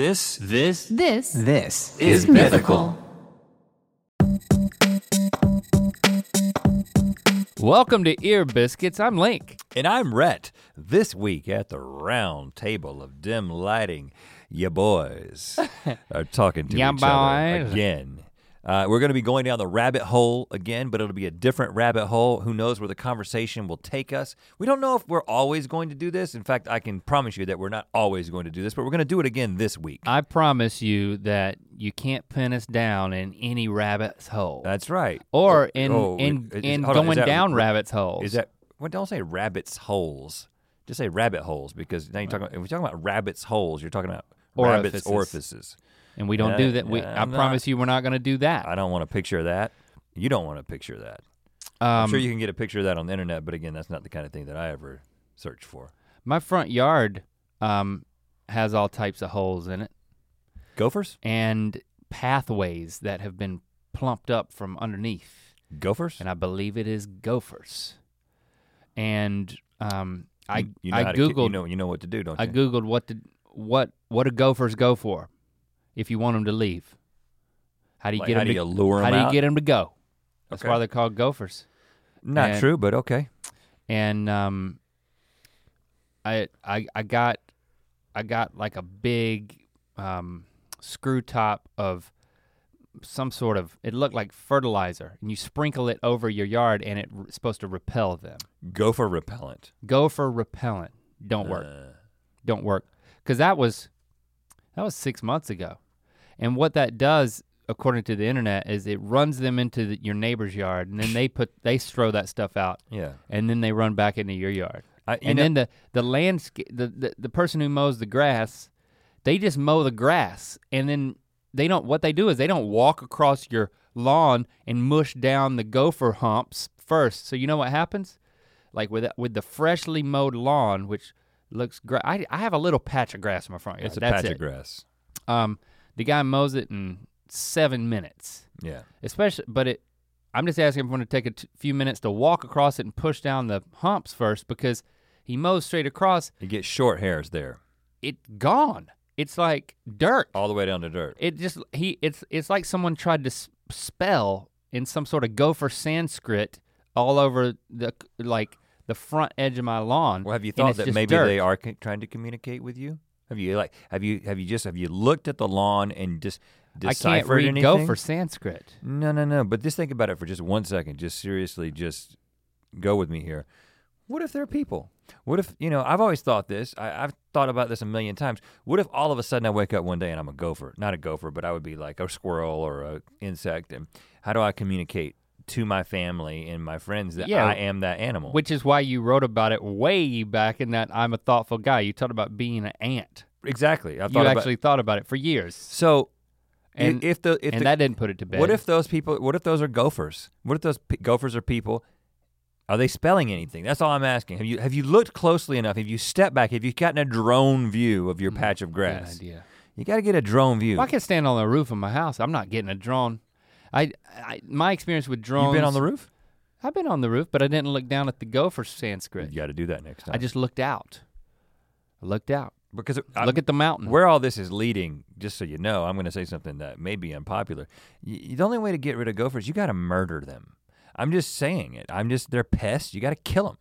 This, this This This is mythical. Welcome to Ear Biscuits. I'm Link. And I'm Rhett. This week at the round table of dim lighting, ya boys are talking to Ya each other boys. again. Uh, we're going to be going down the rabbit hole again, but it'll be a different rabbit hole. Who knows where the conversation will take us? We don't know if we're always going to do this. In fact, I can promise you that we're not always going to do this, but we're going to do it again this week. I promise you that you can't pin us down in any rabbit's hole. That's right. or in oh, in, it- in hold on, going that down ra- rabbit's holes. Is that well? Don't say rabbits holes. Just say rabbit holes because now you're talking. About, if we're talking about rabbits holes, you're talking about rabbits Orifices. And we don't Yeah, do that. We, yeah, I I'm promise you we're not gonna do that. I don't want to picture of that. You don't want to picture of that. Um, I'm sure you can get a picture of that on the internet, but again, that's not the kind of thing that I ever search for. my front yard um, has all types of holes in it Gophers? and pathways that have been plumped up from underneath. Gophers? and I believe it is gophers. And um, I You- know I how to googled you know you know what to do, don't you? I googled what did what what do gophers go for if you want them to leave? How do you Like, get how them do to you lure 'em How do you get them to go? That's Okay. why they're called gophers. not and- true, but okay. And um, I I I got I got like a big um, screw top of some sort of it looked like fertilizer and you sprinkle it over your yard and it's supposed to repel them. Gopher repellent. Gopher repellent don't work. Uh, Don't work. Cause that was that was six months ago. And what that does, according to the internet, is it runs them into the, your neighbor's yard and then they put they throw that stuff out yeah. and then they run back into your yard. I, you and know, then the the landscape the, the the person who mows the grass, they just mow the grass and then they don't what they do is they don't walk across your lawn and mush down the gopher humps first. So you know what happens? Like with with the freshly mowed lawn, which looks great. I, I have a little patch of grass in my front yard. it's a That's patch it. of grass. Um, the guy mows it in seven minutes Yeah. especially but it i'm just asking everyone to take a t- few minutes to walk across it and push down the humps first because he mows straight across You get short hairs there, It's gone it's like dirt all the way down to dirt. it just he it's it's like someone tried to spell in some sort of gopher sanskrit all over the like the front edge of my lawn Well, have you thought that maybe dirt. they are c- trying to communicate with you? Have you like have you have you just have you looked at the lawn and just i can't deciphered read anything? gopher sanskrit No, no, no. But just think about it for just one second. Just seriously, just go with me here. What if there are people? What if you know? I've always thought this. I, I've thought about this a million times. What if all of a sudden I wake up one day and I'm a gopher? Not a gopher, but I would be like a squirrel or an insect. And how do I communicate to my family and my friends that Yeah. I am that animal? which is why you wrote about it way back in that i'm a thoughtful guy you talked about being an ant exactly. You thought about. actually thought about it for years, So, and if the if and the, that didn't put it to bed. What if those people? What if those are gophers? What if those p- gophers are people? Are they spelling anything? That's all I'm asking. Have you have you looked closely enough? Have you stepped back? Have you gotten a drone view of your hmm, patch of Good grass? idea. You got to get a drone view. Well, I can stand on the roof of my house. I'm not getting a drone. I, I my experience with drones. You've been on the roof? I've been on the roof, but I didn't look down at the gopher Sanskrit. You got to do that next time. I just looked out. I looked out. because it- I- look at the mountain. where all this is leading. Just so you know, I'm going to say something that may be unpopular. Y- the only way to get rid of gophers, you got to murder them. I'm just saying it. I'm just they're pests. You got to kill them.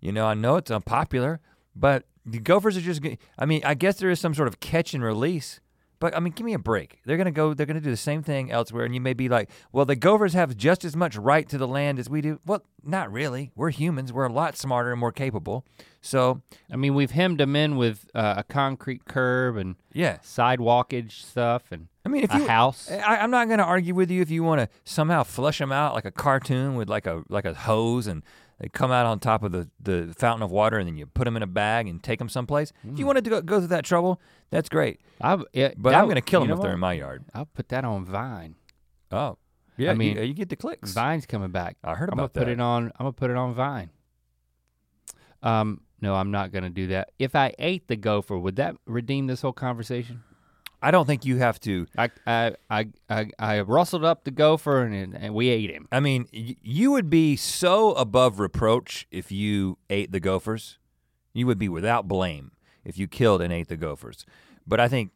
You know, I know it's unpopular, but the gophers are just. I mean, I guess there is some sort of catch and release. But I mean, give me a break. They're gonna go. They're gonna do the same thing elsewhere, and you may be like, "Well, the gophers have just as much right to the land as we do." Well, not really. We're humans. We're a lot smarter and more capable. So, I mean, we've hemmed them in with uh, a concrete curb and yeah. sidewalkage stuff and I mean, if a you house. I, I'm not going to argue with you if you want to somehow flush them out like a cartoon with like a like a hose and they come out on top of the, the fountain of water and then you put them in a bag and take them someplace. If Hmm. you wanted to go, go through that trouble, that's great. I, it, But that- I'm going to kill them if they're in my yard. I'll put that on Vine. Oh, yeah. I mean, you, you get the clicks. Vine's coming back. I heard about I'm gonna about put it on. I'm gonna put it on Vine. Um, no, I'm not gonna do that. If I ate the gopher, would that redeem this whole conversation? I don't think you have to. I I I I, I rustled up the gopher and and we ate him. I mean, y- you would be so above reproach if you ate the gophers. You would be without blame if you killed and ate the gophers. But I think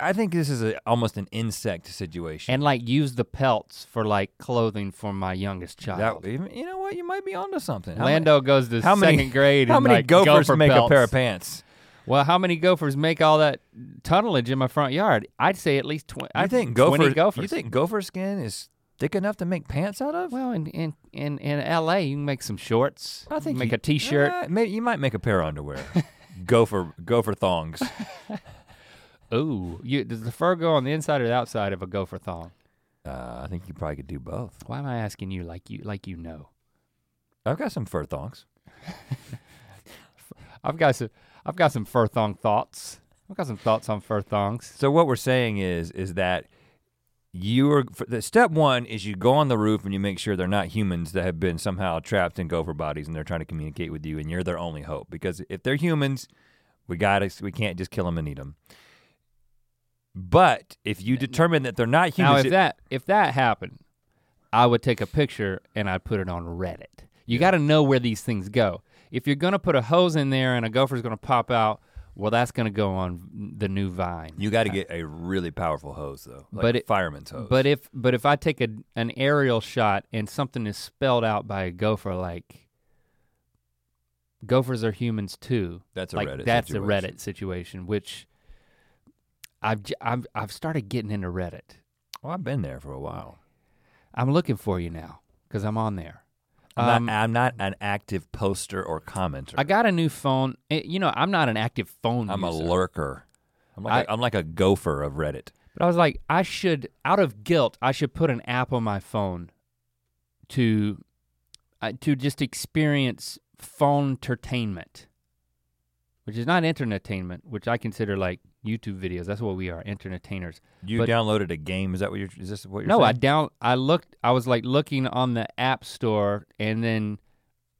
I think this is a, almost an insect situation. And like use the pelts for like clothing for my youngest child. that, you know what? You might be onto something. How many- Lando goes to how second many- grade. How and, many like, gophers gopher make a pair of pants? Well, how many gophers make all that tunnelage in my front yard? I'd say at least twenty. I think twenty gopher, gophers. You think gopher skin is thick enough to make pants out of? Well, in in in, in L.A., you can make some shorts. I think you make you- a T-shirt. Uh, maybe you might make a pair of underwear. gopher gopher thongs. Ooh, you does the fur go on the inside or the outside of a gopher thong? Uh, I think you probably could do both. Why am I asking you like you like you know? I've got some fur thongs. I've got some I've got some fur thong thoughts. I've got some thoughts on fur thongs. So what we're saying is is that you are the step one is you go on the roof and you make sure they're not humans that have been somehow trapped in gopher bodies and they're trying to communicate with you and you're their only hope because if they're humans, we got to we can't just kill them and eat them. But if you determine that they're not humans, Now, if that if that happened, I would take a picture and I'd put it on Reddit. You got to know where these things go. If you're gonna put a hose in there and a gopher's gonna pop out, well, that's gonna go on the new Vine. you got to uh, get a really powerful hose though, like But a it- fireman's hose. But if but if I take a, an aerial shot and something is spelled out by a gopher, like gophers are humans too, that's a like Reddit. that's situation. a Reddit situation, which I've I've I've started getting into Reddit. Well, I've been there for a while. I'm looking for you now because I'm on there. I'm, Um, not, I'm not an active poster or commenter. I got a new phone. Eh, You know, I'm not an active phone I'm a lurker. I'm like a, I- I'm like a gopher of Reddit. But I was like, I should, out of guilt, I should put an app on my phone to, uh, to just experience phone entertainment, which is not entertainment, which I consider like YouTube videos. That's what we are, entertainers. You But- downloaded a game. Is that what you're? Is this what you're No, I down, I looked, I was like looking on the App Store, and then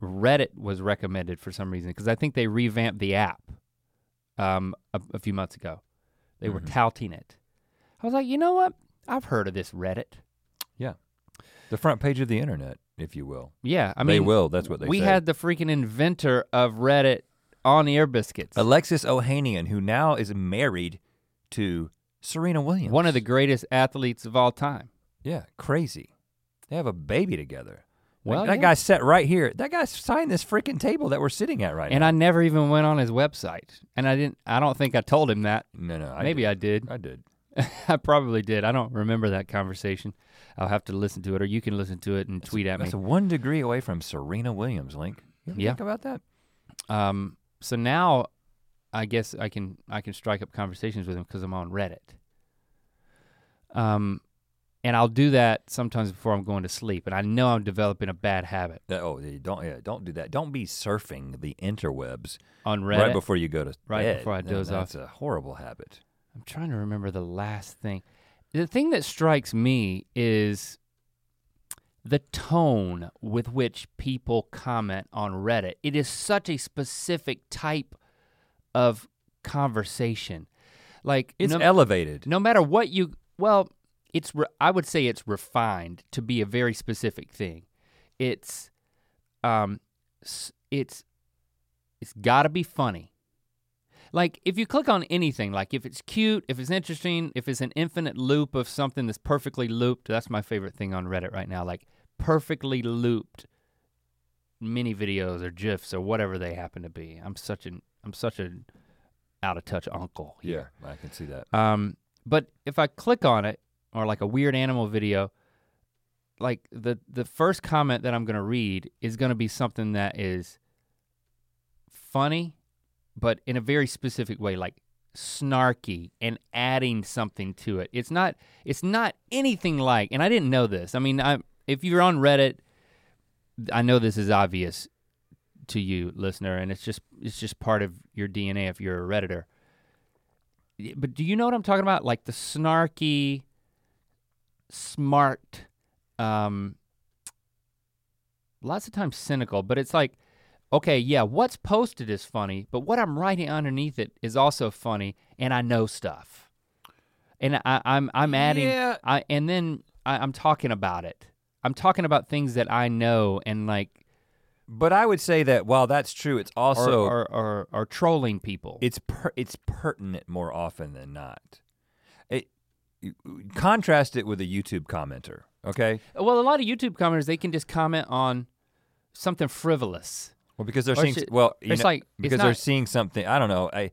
Reddit was recommended for some reason because I think they revamped the app um, a, a few months ago. They were Mhm. touting it. I was like, you know what? I've heard of this Reddit. Yeah, the front page of the internet, if you will. Yeah, I mean, they will. That's what they we say. had the freaking inventor of Reddit on ear biscuits. Alexis Ohanian, who now is married to Serena Williams. One of the greatest athletes of all time. yeah, crazy. They have a baby together. Well, that yeah. guy sat right here. That guy signed this freaking table that we're sitting at right And now. And I never even went on his website. And I didn't I don't think I told him that. no, no, I Maybe did. I did. I did. I probably did. I don't remember that conversation. I'll have to listen to it or you can listen to it and tweet at me. That's one degree away from Serena Williams, Link. You ever Yeah. think about that? Um, so now I guess I can I can strike up conversations with him because I'm on Reddit. Um, and I'll do that sometimes before I'm going to sleep, and I know I'm developing a bad habit That- oh, don't yeah, don't do that. Don't be surfing the interwebs on Reddit. right before you go to Right bed. before I doze off. That's a horrible habit. I'm trying to remember the last thing. The thing that strikes me is the tone with which people comment on Reddit. It is such a specific type of conversation. Like It's no, elevated. no matter what you well, it's re, I would say it's refined to be a very specific thing. It's um it's it's got to be funny. Like if you click on anything, like if it's cute, if it's interesting, if it's an infinite loop of something that's perfectly looped, that's my favorite thing on Reddit right now. Like perfectly looped mini videos or gifs or whatever they happen to be. I'm such an I'm such an out of touch uncle here. Yeah, I can see that. Um, but if I click on it or like a weird animal video, like the the first comment that I'm gonna read is gonna be something that is funny, but in a very specific way, like snarky and adding something to it. It's not it's not anything like, and I didn't know this. I mean, I if you're on Reddit, I know this is obvious to you, listener, and it's just it's just part of your DNA if you're a redditor. But do you know what I'm talking about? Like the snarky, smart, um, lots of times cynical, but it's like, okay, yeah, what's posted is funny, but what I'm writing underneath it is also funny, and I know stuff, and I, I'm I'm adding, Yeah. I and then I, I'm talking about it. I'm talking about things that I know and like But I would say that while that's true, it's or, also or, or, or trolling people. it's per, it's pertinent more often than not. it, contrast it with a YouTube commenter, okay? Well, a lot of YouTube commenters they can just comment on something frivolous. Well, because they're Or seeing should- well, you it's know, like- it's because they're seeing something. I don't know. I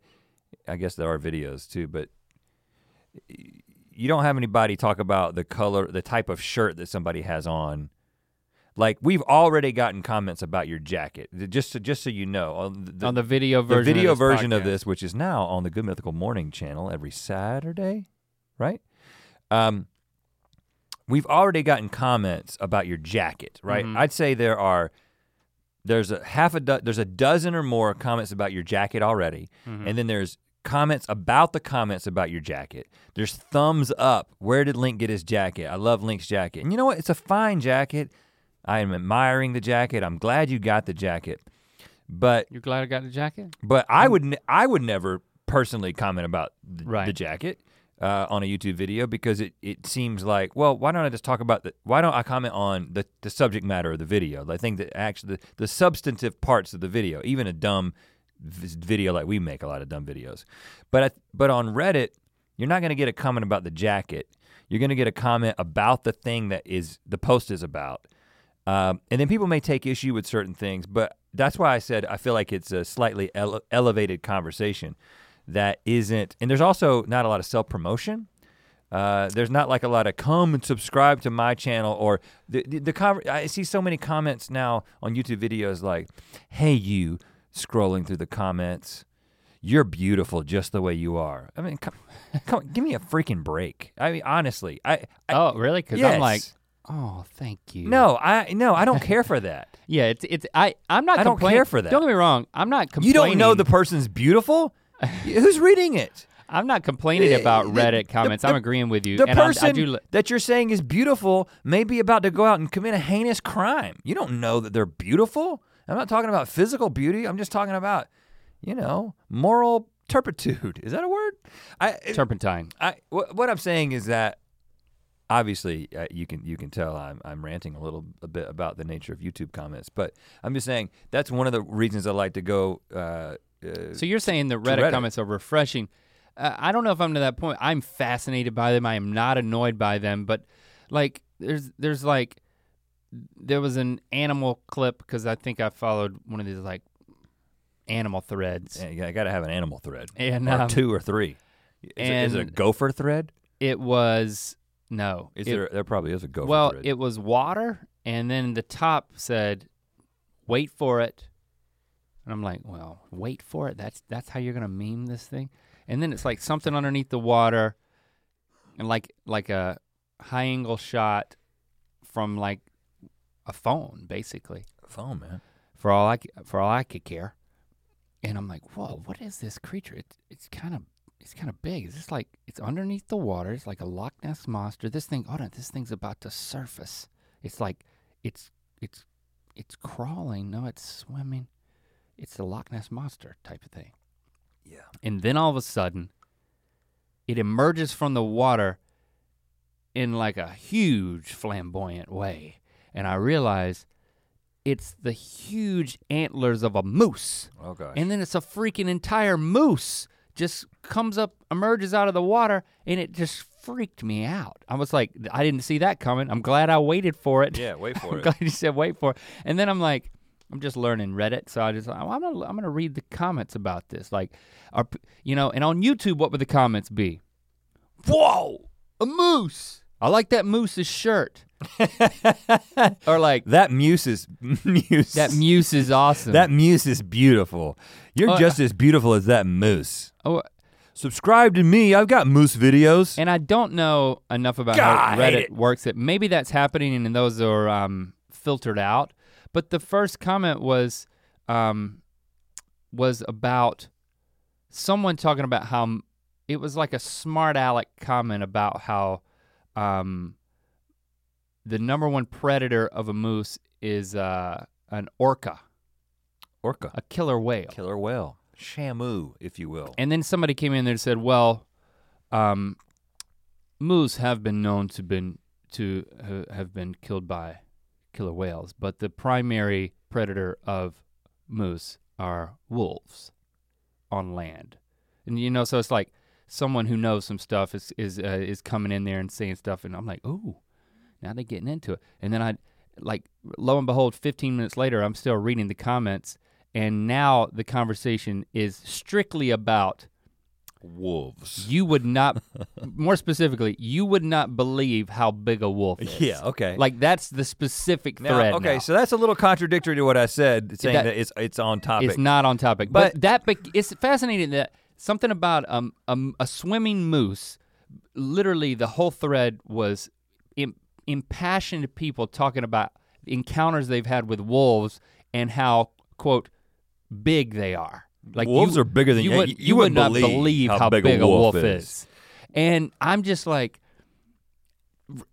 I guess there are videos too, but you don't have anybody talk about the color, the type of shirt that somebody has on. Like we've already gotten comments about your jacket. Just so, just so you know, on the, on the video the version. video of this version of this, which is now on the Good Mythical Morning channel every Saturday, right? Um, we've already gotten comments about your jacket, right? Mhm. I'd say there are there's a half a do- there's a dozen or more comments about your jacket already, Mhm. and then there's comments about the comments about your jacket. There's thumbs up. Where did Link get his jacket? I love Link's jacket. And you know what? It's a fine jacket. I am admiring the jacket. I'm glad you got the jacket. But You're glad I got the jacket? but I would ne- I would never personally comment about the, Right. the jacket uh, on a YouTube video because it, it seems like well why don't I just talk about the why don't I comment on the, the subject matter of the video? I think that actually the, the substantive parts of the video even a dumb video like we make a lot of dumb videos. But I, but on Reddit you're not going to get a comment about the jacket. You're going to get a comment about the thing that is the post is about. Um, and then people may take issue with certain things, but that's why I said I feel like it's a slightly ele- elevated conversation that isn't. And there's also not a lot of self promotion. Uh, there's not like a lot of come and subscribe to my channel or the the, the I see so many comments now on YouTube videos like, "Hey you," scrolling through the comments. You're beautiful just the way you are. I mean, come, come give me a freaking break. I mean, honestly, I, I oh, really? Because I'm like, oh, thank you. no, I no, I don't care for that. Yeah, it's it's I I'm not. I don't care for that. Don't get me wrong. I'm not You don't know the person's beautiful? Who's reading it? I'm not complaining about Reddit comments. the- I'm agreeing with you. The and I- person I, do. li- that you're saying is beautiful may be about to go out and commit a heinous crime. You don't know that they're beautiful. I'm not talking about physical beauty. I'm just talking about, you know, moral turpitude. Is that a word? I, Turpentine. I what, what I'm saying is that obviously uh, you can you can tell I'm I'm ranting a little a bit about the nature of YouTube comments, but I'm just saying that's one of the reasons I like to go. Uh, uh, So you're saying the Reddit, Reddit. comments are refreshing. Uh, I don't know if I'm to that point. I'm fascinated by them. I am not annoyed by them, but like there's there's like there was an animal clip because I think I followed one of these like animal threads, yeah, I got to have an animal thread, and or um, two or three. Is, it, is it a gopher thread? it was no. Is it- there? There probably is a gopher well, thread. it was water, and then the top said, "Wait for it," and I'm like, "Well, wait for it. That's that's how you're gonna meme this thing." And then it's like something underneath the water, and like like a high angle shot from like a phone, basically. phone, man. For all I for all I could care, and I'm like, "Whoa, what is this creature? It's it's kind of." It's kind of big. Is this like it's underneath the water? It's like a Loch Ness monster. This thing, oh no, this thing's about to surface. It's like it's it's it's crawling. No, it's swimming. It's the Loch Ness monster type of thing. Yeah. And then all of a sudden, it emerges from the water in like a huge flamboyant way, and I realize it's the huge antlers of a moose. Oh gosh. And then it's a freaking entire moose just comes up, emerges out of the water, and it just freaked me out. I was like, I didn't see that coming. I'm glad I waited for it. yeah, wait for I'm it. glad you said wait for it. And then I'm like, I'm just learning Reddit, so I just I'm gonna I'm gonna read the comments about this. Like, are you know? And on YouTube, what would the comments be? Whoa, a moose! I like that moose's shirt. or like That muse is muse. that muse is awesome. That muse is beautiful. You're Uh, just as beautiful as that moose. oh, Subscribe to me. I've got moose videos. And I don't know enough about God, how Reddit it. works. That maybe that's happening and those are um, filtered out. But the first comment was um, was about someone talking about how it was like a smart aleck comment about how um, the number one predator of a moose is uh, an orca, Orca. a killer whale. Killer whale. Shamu, if you will. And then somebody came in there and said, "Well, um, moose have been known to been to uh, have been killed by killer whales, but the primary predator of moose are wolves on land." And you know, so it's like someone who knows some stuff is is uh, is coming in there and saying stuff, and I'm like, ooh, now they're getting into it. And then I, like, lo and behold, 15 minutes later, I'm still reading the comments, and now the conversation is strictly about Wolves. you would not, more specifically, you would not believe how big a wolf is. Yeah, okay. Like that's the specific Now, thread. okay, now. so that's a little contradictory to what I said, saying That- that, it's it's on topic. It's not on topic, but, But- that bec- it's fascinating that something about um, um a swimming moose. Literally, the whole thread was Im- impassioned people talking about encounters they've had with wolves and how quote big they are. Like Wolves you, are bigger than you you- would you you would wouldn't believe believe how how, big a wolf wolf is. is. And I'm just like,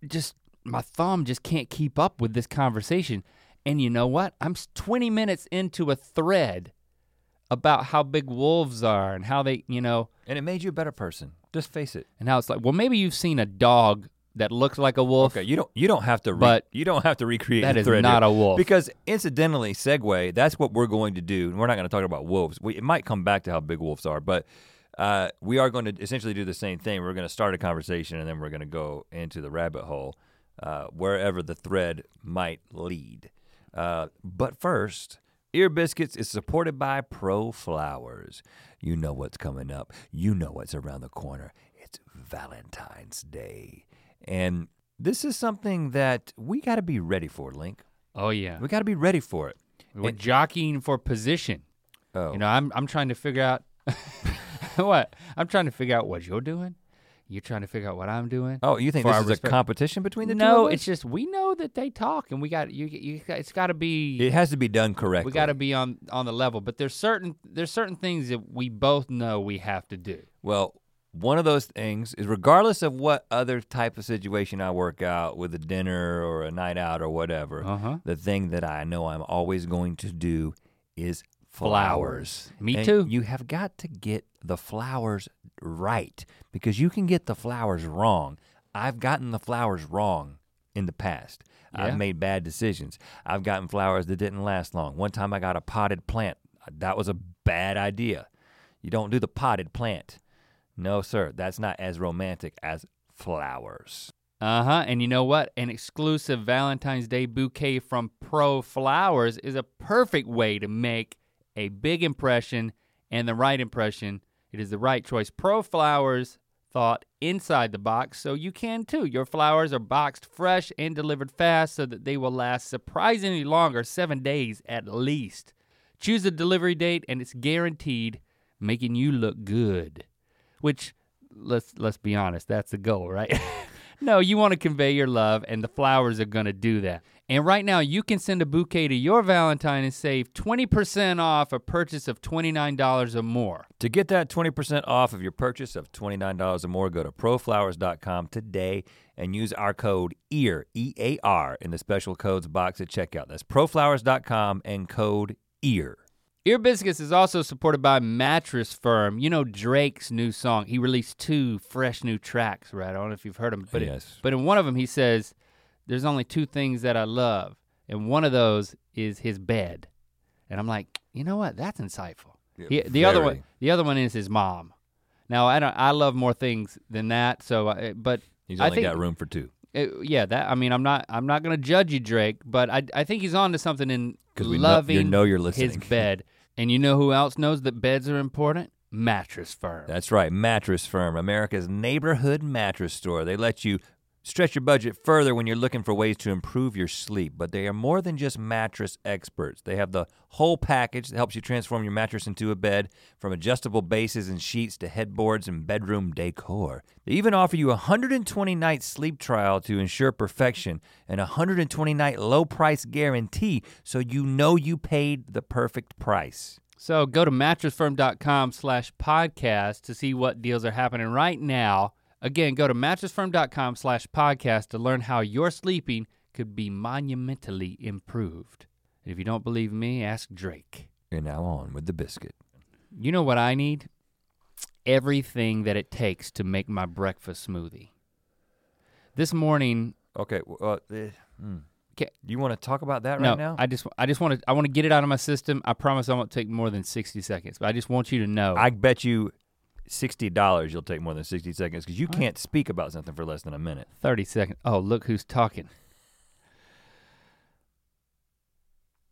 just my thumb just can't keep up with this conversation. And you know what? I'm 20 minutes into a thread about how big wolves are and how they, you know, and it made you a better person. Just face it. and how it's like, well, maybe you've seen a dog that looks like a wolf. Okay, you don't you don't have to re- But you don't have to recreate that is thread not here. a wolf. Because incidentally, segue, that's what we're going to do. And we're not going to talk about wolves. We, it might come back to how big wolves are, but uh, we are going to essentially do the same thing. We're going to start a conversation and then we're going to go into the rabbit hole uh, wherever the thread might lead. Uh, but first, Ear Biscuits is supported by Pro Flowers. You know what's coming up. You know what's around the corner. It's Valentine's Day. And this is something that we got to be ready for, Link. oh yeah, We got to be ready for it. we're jockeying for position. Oh, You know, I'm I'm trying to figure out what I'm trying to figure out what you're doing. You're trying to figure out what I'm doing. oh, you think this is respect- a competition between the two? no, it's just we know that they talk, and we got you. You it's got to be. it has to be done correctly. we got to be on on the level. But there's certain there's certain things that we both know we have to do. Well, one of those things is regardless of what other type of situation I work out with a dinner or a night out or whatever, Uh huh. the thing that I know I'm always going to do is flowers. Me And too. You have got to get the flowers right because you can get the flowers wrong. I've gotten the flowers wrong in the past. Yeah. I've made bad decisions. I've gotten flowers that didn't last long. One time I got a potted plant. That was a bad idea. You don't do the potted plant. No, sir. That's not as romantic as flowers. Uh huh. And you know what? An exclusive Valentine's Day bouquet from Pro Flowers is a perfect way to make a big impression and the right impression. It is the right choice. Pro Flowers thought inside the box, so you can too. Your flowers are boxed fresh and delivered fast so that they will last surprisingly longer, seven days at least. Choose a delivery date and it's guaranteed making you look good. Which let's let's be honest, that's the goal, right? no, you want to convey your love and the flowers are going to do that. And right now you can send a bouquet to your Valentine and save 20% off a purchase of $29 or more. To get that 20% off of your purchase of $29 or more, go to proflowers.com today and use our code EAR, E A R, in the special codes box at checkout. That's proflowers.com and code EAR. Ear Biscuits is also supported by Mattress Firm. You know Drake's new song. He released two fresh new tracks, right? I don't know if you've heard them, but Yes. but in one of them he says, "There's only two things that I love, and one of those is his bed." And I'm like, you know what? That's insightful. He- the other one, the other one is his mom. Now I don't. I love more things than that. So, I, but He's I only think- got room for two. uh, yeah, that. I mean, I'm not. I'm not gonna judge you, Drake, but I I think he's on to something in we know- loving you know you're his listening. bed. And you know who else knows that beds are important? Mattress Firm. That's right, Mattress Firm, America's neighborhood mattress store. They let you stretch your budget further when you're looking for ways to improve your sleep, but they are more than just mattress experts. They have the whole package that helps you transform your mattress into a bed, from adjustable bases and sheets to headboards and bedroom decor. They even offer you a 120 night sleep trial to ensure perfection and a 120 night low price guarantee so you know you paid the perfect price. So go to mattressfirm.com slash podcast to see what deals are happening right now. Again, go to mattressfirm.com slash podcast to learn how your sleeping could be monumentally improved. And if you don't believe me, ask Drake. And now on with the biscuit. You know what I need? Everything that it takes to make my breakfast smoothie. This morning, Okay, well, uh, hmm. Okay. you want to talk about that no, right now? I just I just want to I want to get it out of my system. I promise I won't take more than 60 seconds, but I just want you to know. I bet you sixty dollars, you'll take more than sixty seconds because you can't speak about something for less than a minute. 30 seconds. Oh, look who's talking.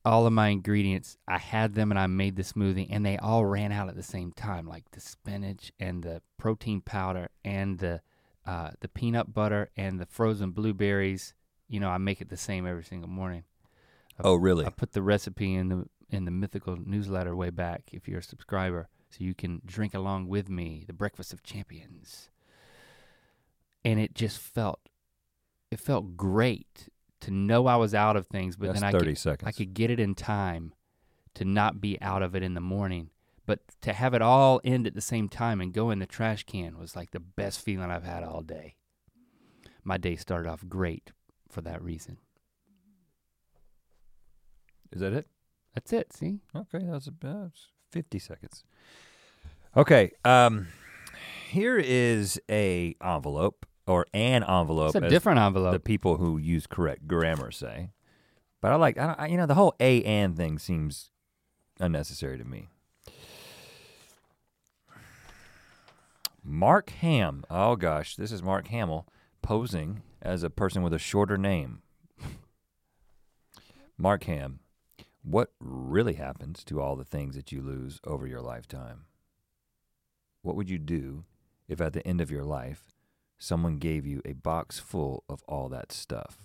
All of my ingredients, I had them and I made the smoothie and they all ran out at the same time, like the spinach and the protein powder and the uh, the peanut butter and the frozen blueberries. You know, I make it the same every single morning. Oh, really? I put the recipe in the in the mythical newsletter way back if you're a subscriber, so you can drink along with me, the Breakfast of Champions. And it just felt it felt great to know I was out of things, but That's then I thirty could, seconds. I could get it in time to not be out of it in the morning. But to have it all end at the same time and go in the trash can was like the best feeling I've had all day. My day started off great for that reason. Is that it? That's it, see? Okay, that's that's fifty seconds. Okay, um, here is a envelope or an envelope. It's a different the people who use correct grammar say. But I like, I, don't, I you know, the whole a and thing seems unnecessary to me. Mark Ham. Oh gosh, this is Mark Hamill posing as a person with a shorter name. Mark Ham, what really happens to all the things that you lose over your lifetime? What would you do if at the end of your life someone gave you a box full of all that stuff?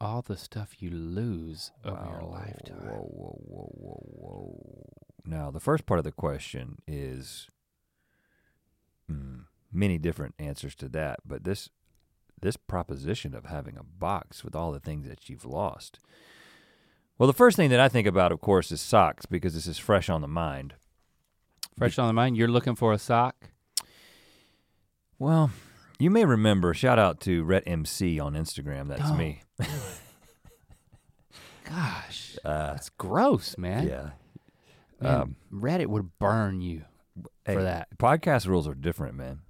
all the stuff you lose over your lifetime. Whoa, whoa, whoa, whoa, whoa. Now, the first part of the question is hmm, many different answers to that, but this this proposition of having a box with all the things that you've lost. Well, the first thing that I think about, of course, is socks because this is fresh on the mind. Fresh on the mind, you're looking for a sock? Well, you may remember, shout out to Rhett MC on Instagram. That's Oh. me. Gosh, Uh, that's gross, man. yeah. Man, Um, Reddit would burn you Hey, for that. Podcast rules are different, man.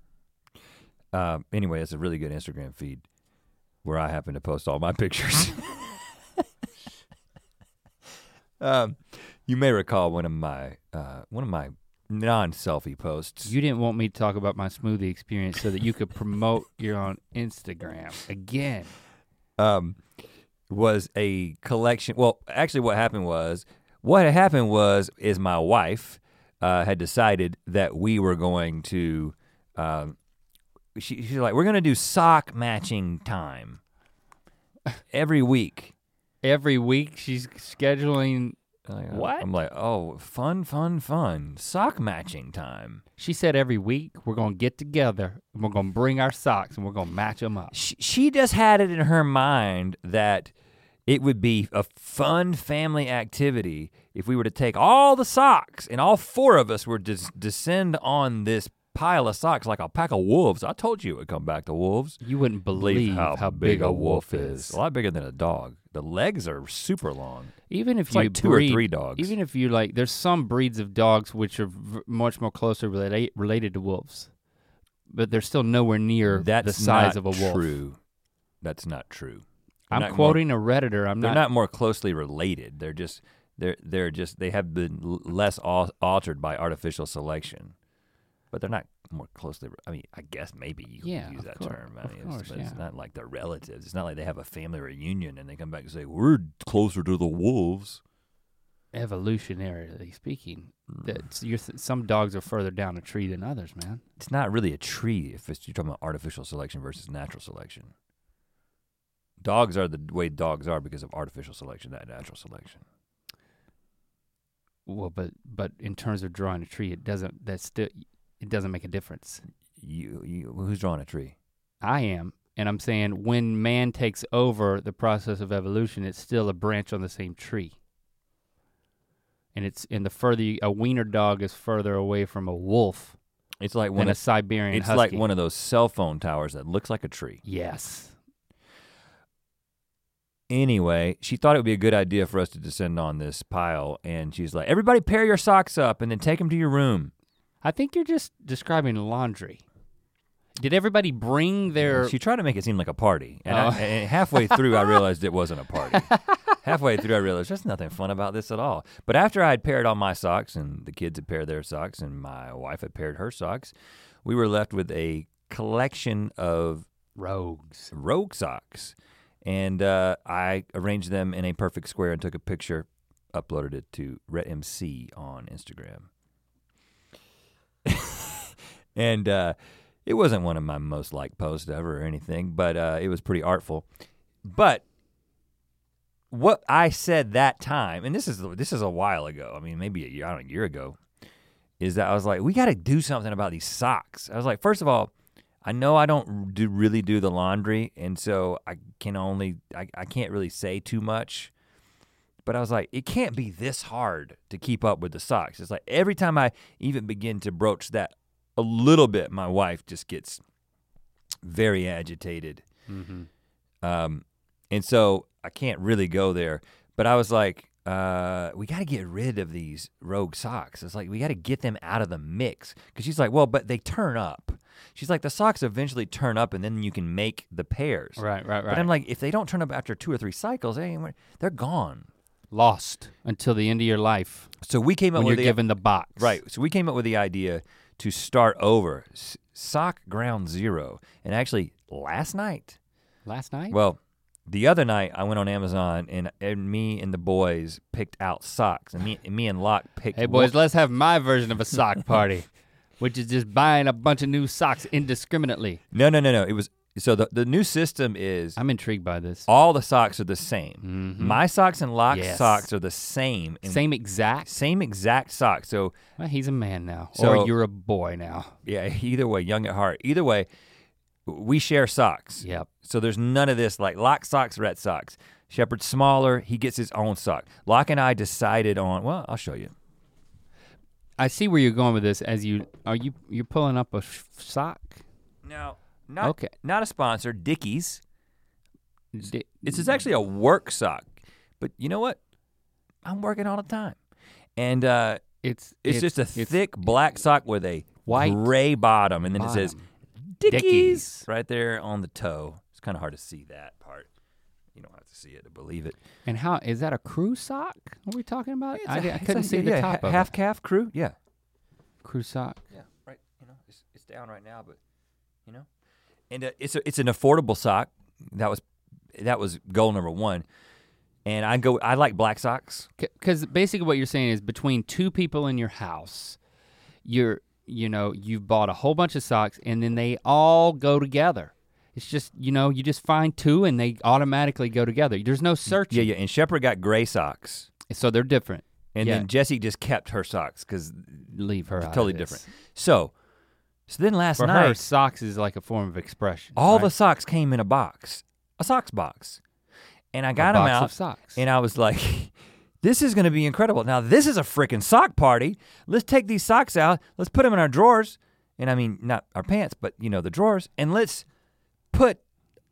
Um, anyway, it's a really good Instagram feed where I happen to post all my pictures. um, you may recall one of my uh, one of my non-selfie posts. You didn't want me to talk about my smoothie experience so that you could promote your own Instagram again. um, was a collection. Well, actually, what happened was what had happened was is my wife uh, had decided that we were going to. Um, she, she's like, we're gonna do sock matching time every week. Every week she's scheduling. Like, uh, What? I'm like, oh, fun, fun, fun. Sock matching time. She said every week we're gonna get together and we're gonna bring our socks and we're gonna match them up. She, she just had it in her mind that it would be a fun family activity if we were to take all the socks and all four of us were to descend on this pile of socks like a pack of wolves. I told you it would come back to wolves. You wouldn't believe how, big a wolf is. A lot bigger than a dog. The legs are super long. Even if It's you like two breed, or three dogs. Even if you like, there's some breeds of dogs which are v- much more closely related related to wolves, but they're still nowhere near That's the size of a wolf. True. That's not true. They're I'm not more- quoting a redditor. I'm they're not. not more closely related. They're just they're they're just they have been l- less al- altered by artificial selection, but they're not more closely. I mean, I guess maybe you could Yeah, use that cour- term. I of mean, it's, course, but it's not like they're relatives. It's not like they have a family reunion and they come back and say we're closer to the wolves. evolutionarily speaking, mm. that's, you're, some dogs are further down a tree than others, man. It's not really a tree if it's, you're talking about artificial selection versus natural selection. Dogs are the way dogs are because of artificial selection, not natural selection. Well, but but in terms of drawing a tree, it doesn't. That's still. It doesn't make a difference. You, you who's drawing a tree? I am, and I'm saying when man takes over the process of evolution, it's still a branch on the same tree. And it's and the further you, a wiener dog is further away from a wolf It's like one a of, Siberian it's husky. like one of those cell phone towers that looks like a tree. Yes. Anyway, she thought it would be a good idea for us to descend on this pile, and she's like, "Everybody, pair your socks up, and then take them to your room." I think you're just describing laundry. Did everybody bring their? She tried to make it seem like a party, and, Oh. I, and halfway through, I realized it wasn't a party. Halfway through, I realized there's nothing fun about this at all. But after I had paired all my socks and the kids had paired their socks and my wife had paired her socks, we were left with a collection of Rogues. rogue socks. And uh, I arranged them in a perfect square and took a picture, uploaded it to RhettMC on Instagram. And uh, it wasn't one of my most liked posts ever or anything, but uh, it was pretty artful. But what I said that time, and this is this is a while ago. I mean, maybe a year, I don't know, a year ago, is that I was like, we got to do something about these socks. I was like, first of all, I know I don't do really do the laundry, and so I can only I, I can't really say too much. But I was like, it can't be this hard to keep up with the socks. It's like every time I even begin to broach that a little bit, my wife just gets very agitated. Mm-hmm. Um, and so I can't really go there. But I was like, uh, we got to get rid of these rogue socks. It's like we got to get them out of the mix. Because she's like, well, but they turn up. She's like, the socks eventually turn up, and then you can make the pairs. Right, right, right. But I'm like, if they don't turn up after two or three cycles, they they're gone. lost until the end of your life So we came up when you're with the given the box. right. So we came up with the idea to start over, S- sock ground zero. And actually, last night, Last night. Well, the other night I went on Amazon and, and me and the boys picked out socks, and me and me and Locke picked. hey boys, one- let's have my version of a sock party, which is just buying a bunch of new socks indiscriminately. no, no, no, no. It was so the the new system is I'm intrigued by this. all the socks are the same. Mhm. My socks and Locke's Yes. socks are the same. and Same exact. same exact sock. So Well, he's a man now, So- or you're a boy now. yeah, either way, young at heart. Either way, we share socks. Yep. So there's none of this like Locke socks, Rhett socks. Shepherd's smaller, he gets his own sock. Locke and I decided on, well, I'll show you. I see where you're going with this. As you are you you're pulling up a sh- sock. Now, not Okay. not a sponsor, Dickies. Di- This is actually a work sock. But you know what? I'm working all the time. And uh, It's it's, just a it's thick black sock with a white gray bottom. And then it says. Dickies, Dickies. right there on the toe. It's kind of hard to see that part. You don't have to see it to believe it. And how is that a crew sock? What Are we talking about? It's I, a- di- I couldn't see the yeah, top ha- of half it. calf crew. Yeah. Crew sock. Yeah, right. You know, it's, it's down right now, but you know, and uh, it's a, it's an affordable sock. That was that was goal number one. And I go. I like black socks. Because basically, what you're saying is between two people in your house, you're you know you've bought a whole bunch of socks, and then they all go together. It's just you know you just find two, and they automatically go together. There's no searching. Yeah, yeah. And Shepherd got gray socks, So they're different. and Yeah. then Jessie just kept her socks because Leave her totally different. So, so then last For night, her, socks is like a form of expression. all the socks came in a box, a socks box, and I A got them box out. of socks. And I was like, this is gonna be incredible. Now, this is a freaking sock party. Let's take these socks out, let's put them in our drawers. And I mean, not our pants, but you know, the drawers. And let's put,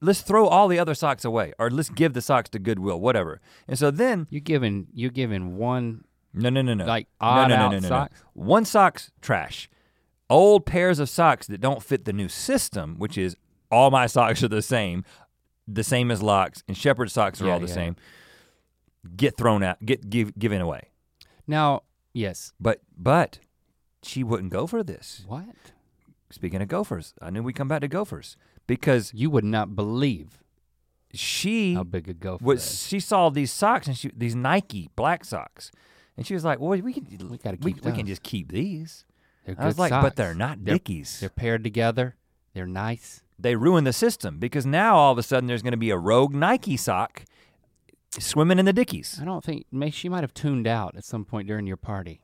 let's throw all the other socks away, or let's give the socks to Goodwill, whatever. And so then, you're giving you're giving one no, no, no, no. like no, odd no, no, out no, no, no. socks. One sock's trash. Old pairs of socks that don't fit the new system, which is all my socks are the same, the same as Locke's, and Shepherd's socks are Yeah, all the yeah. same. Get thrown out, get give, given away. Now, yes. But but she wouldn't go for this. What? Speaking of gophers, I knew we'd come back to gophers because You would not believe she how big a gopher was is. she saw these socks and she these Nike black socks, and she was like, "Well, we can We gotta we, keep we can just keep these." They're I was like, "But they're not They're- Dickies. They're paired together. They're nice. they ruin the system because now all of a sudden there's going to be a rogue Nike sock swimming in the Dickies. I don't think. May she might have tuned out at some point during your party.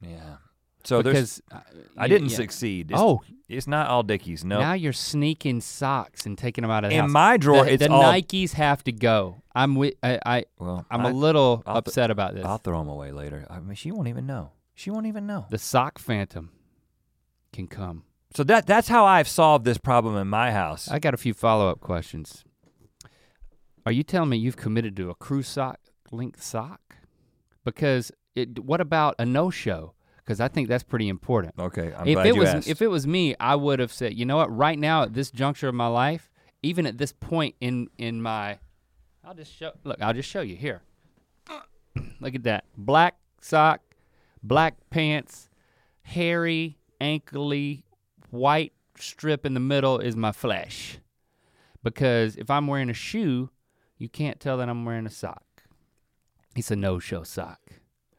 Yeah. So there's because uh, I didn't yeah. succeed. It's, Oh, it's not all Dickies. No. now you're sneaking socks and taking them out of the in house. my drawer, the, it's the all. Nikes have to go. I'm with. I, I well, I'm I, a little I'll th- upset about this. I'll throw them away later. I mean, she won't even know. She won't even know. the sock phantom can come. So that that's how I've solved this problem in my house. I got a few follow up questions. Are you telling me you've committed to a crew sock length sock? Because it, what about a no show? Because I think that's pretty important. okay, I'm if glad it you was asked. if it was me, I would have said, you know what, right now at this juncture of my life, even at this point in in my I'll just show look, I'll just show you here. Look at that. Black sock, black pants, hairy, ankly, white strip in the middle is my flesh. Because if I'm wearing a shoe, you can't tell that I'm wearing a sock. It's a no-show sock.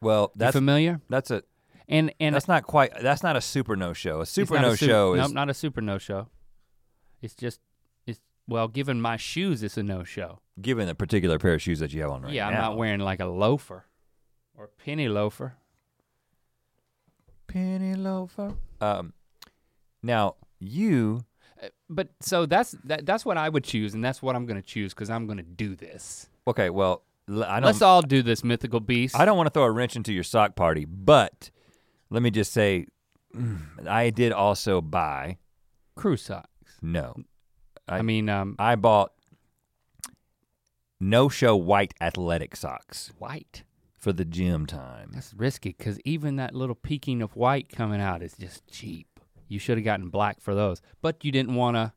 Well, You that's familiar? that's a And and that's not quite that's not a super no show. A super not no a su- show Nope, is not a super no-show. It's just it's well, given my shoes, it's a no-show. given the particular pair of shoes that you have on right yeah, now. Yeah, I'm not wearing like a loafer or a penny loafer. Penny loafer. Um, now you Uh, But so that's that, that's what I would choose, and that's what I'm gonna choose because I'm gonna do this. okay? Well, I don't. Let's all do this, mythical beast. I don't want to throw a wrench into your sock party, but let me just say, mm, I did also buy. crew socks. No, I, I- mean, um, I bought no show white athletic socks white. For the gym time. That's risky because even that little peeking of white coming out is just cheap. You should have gotten black for those, but you didn't want to.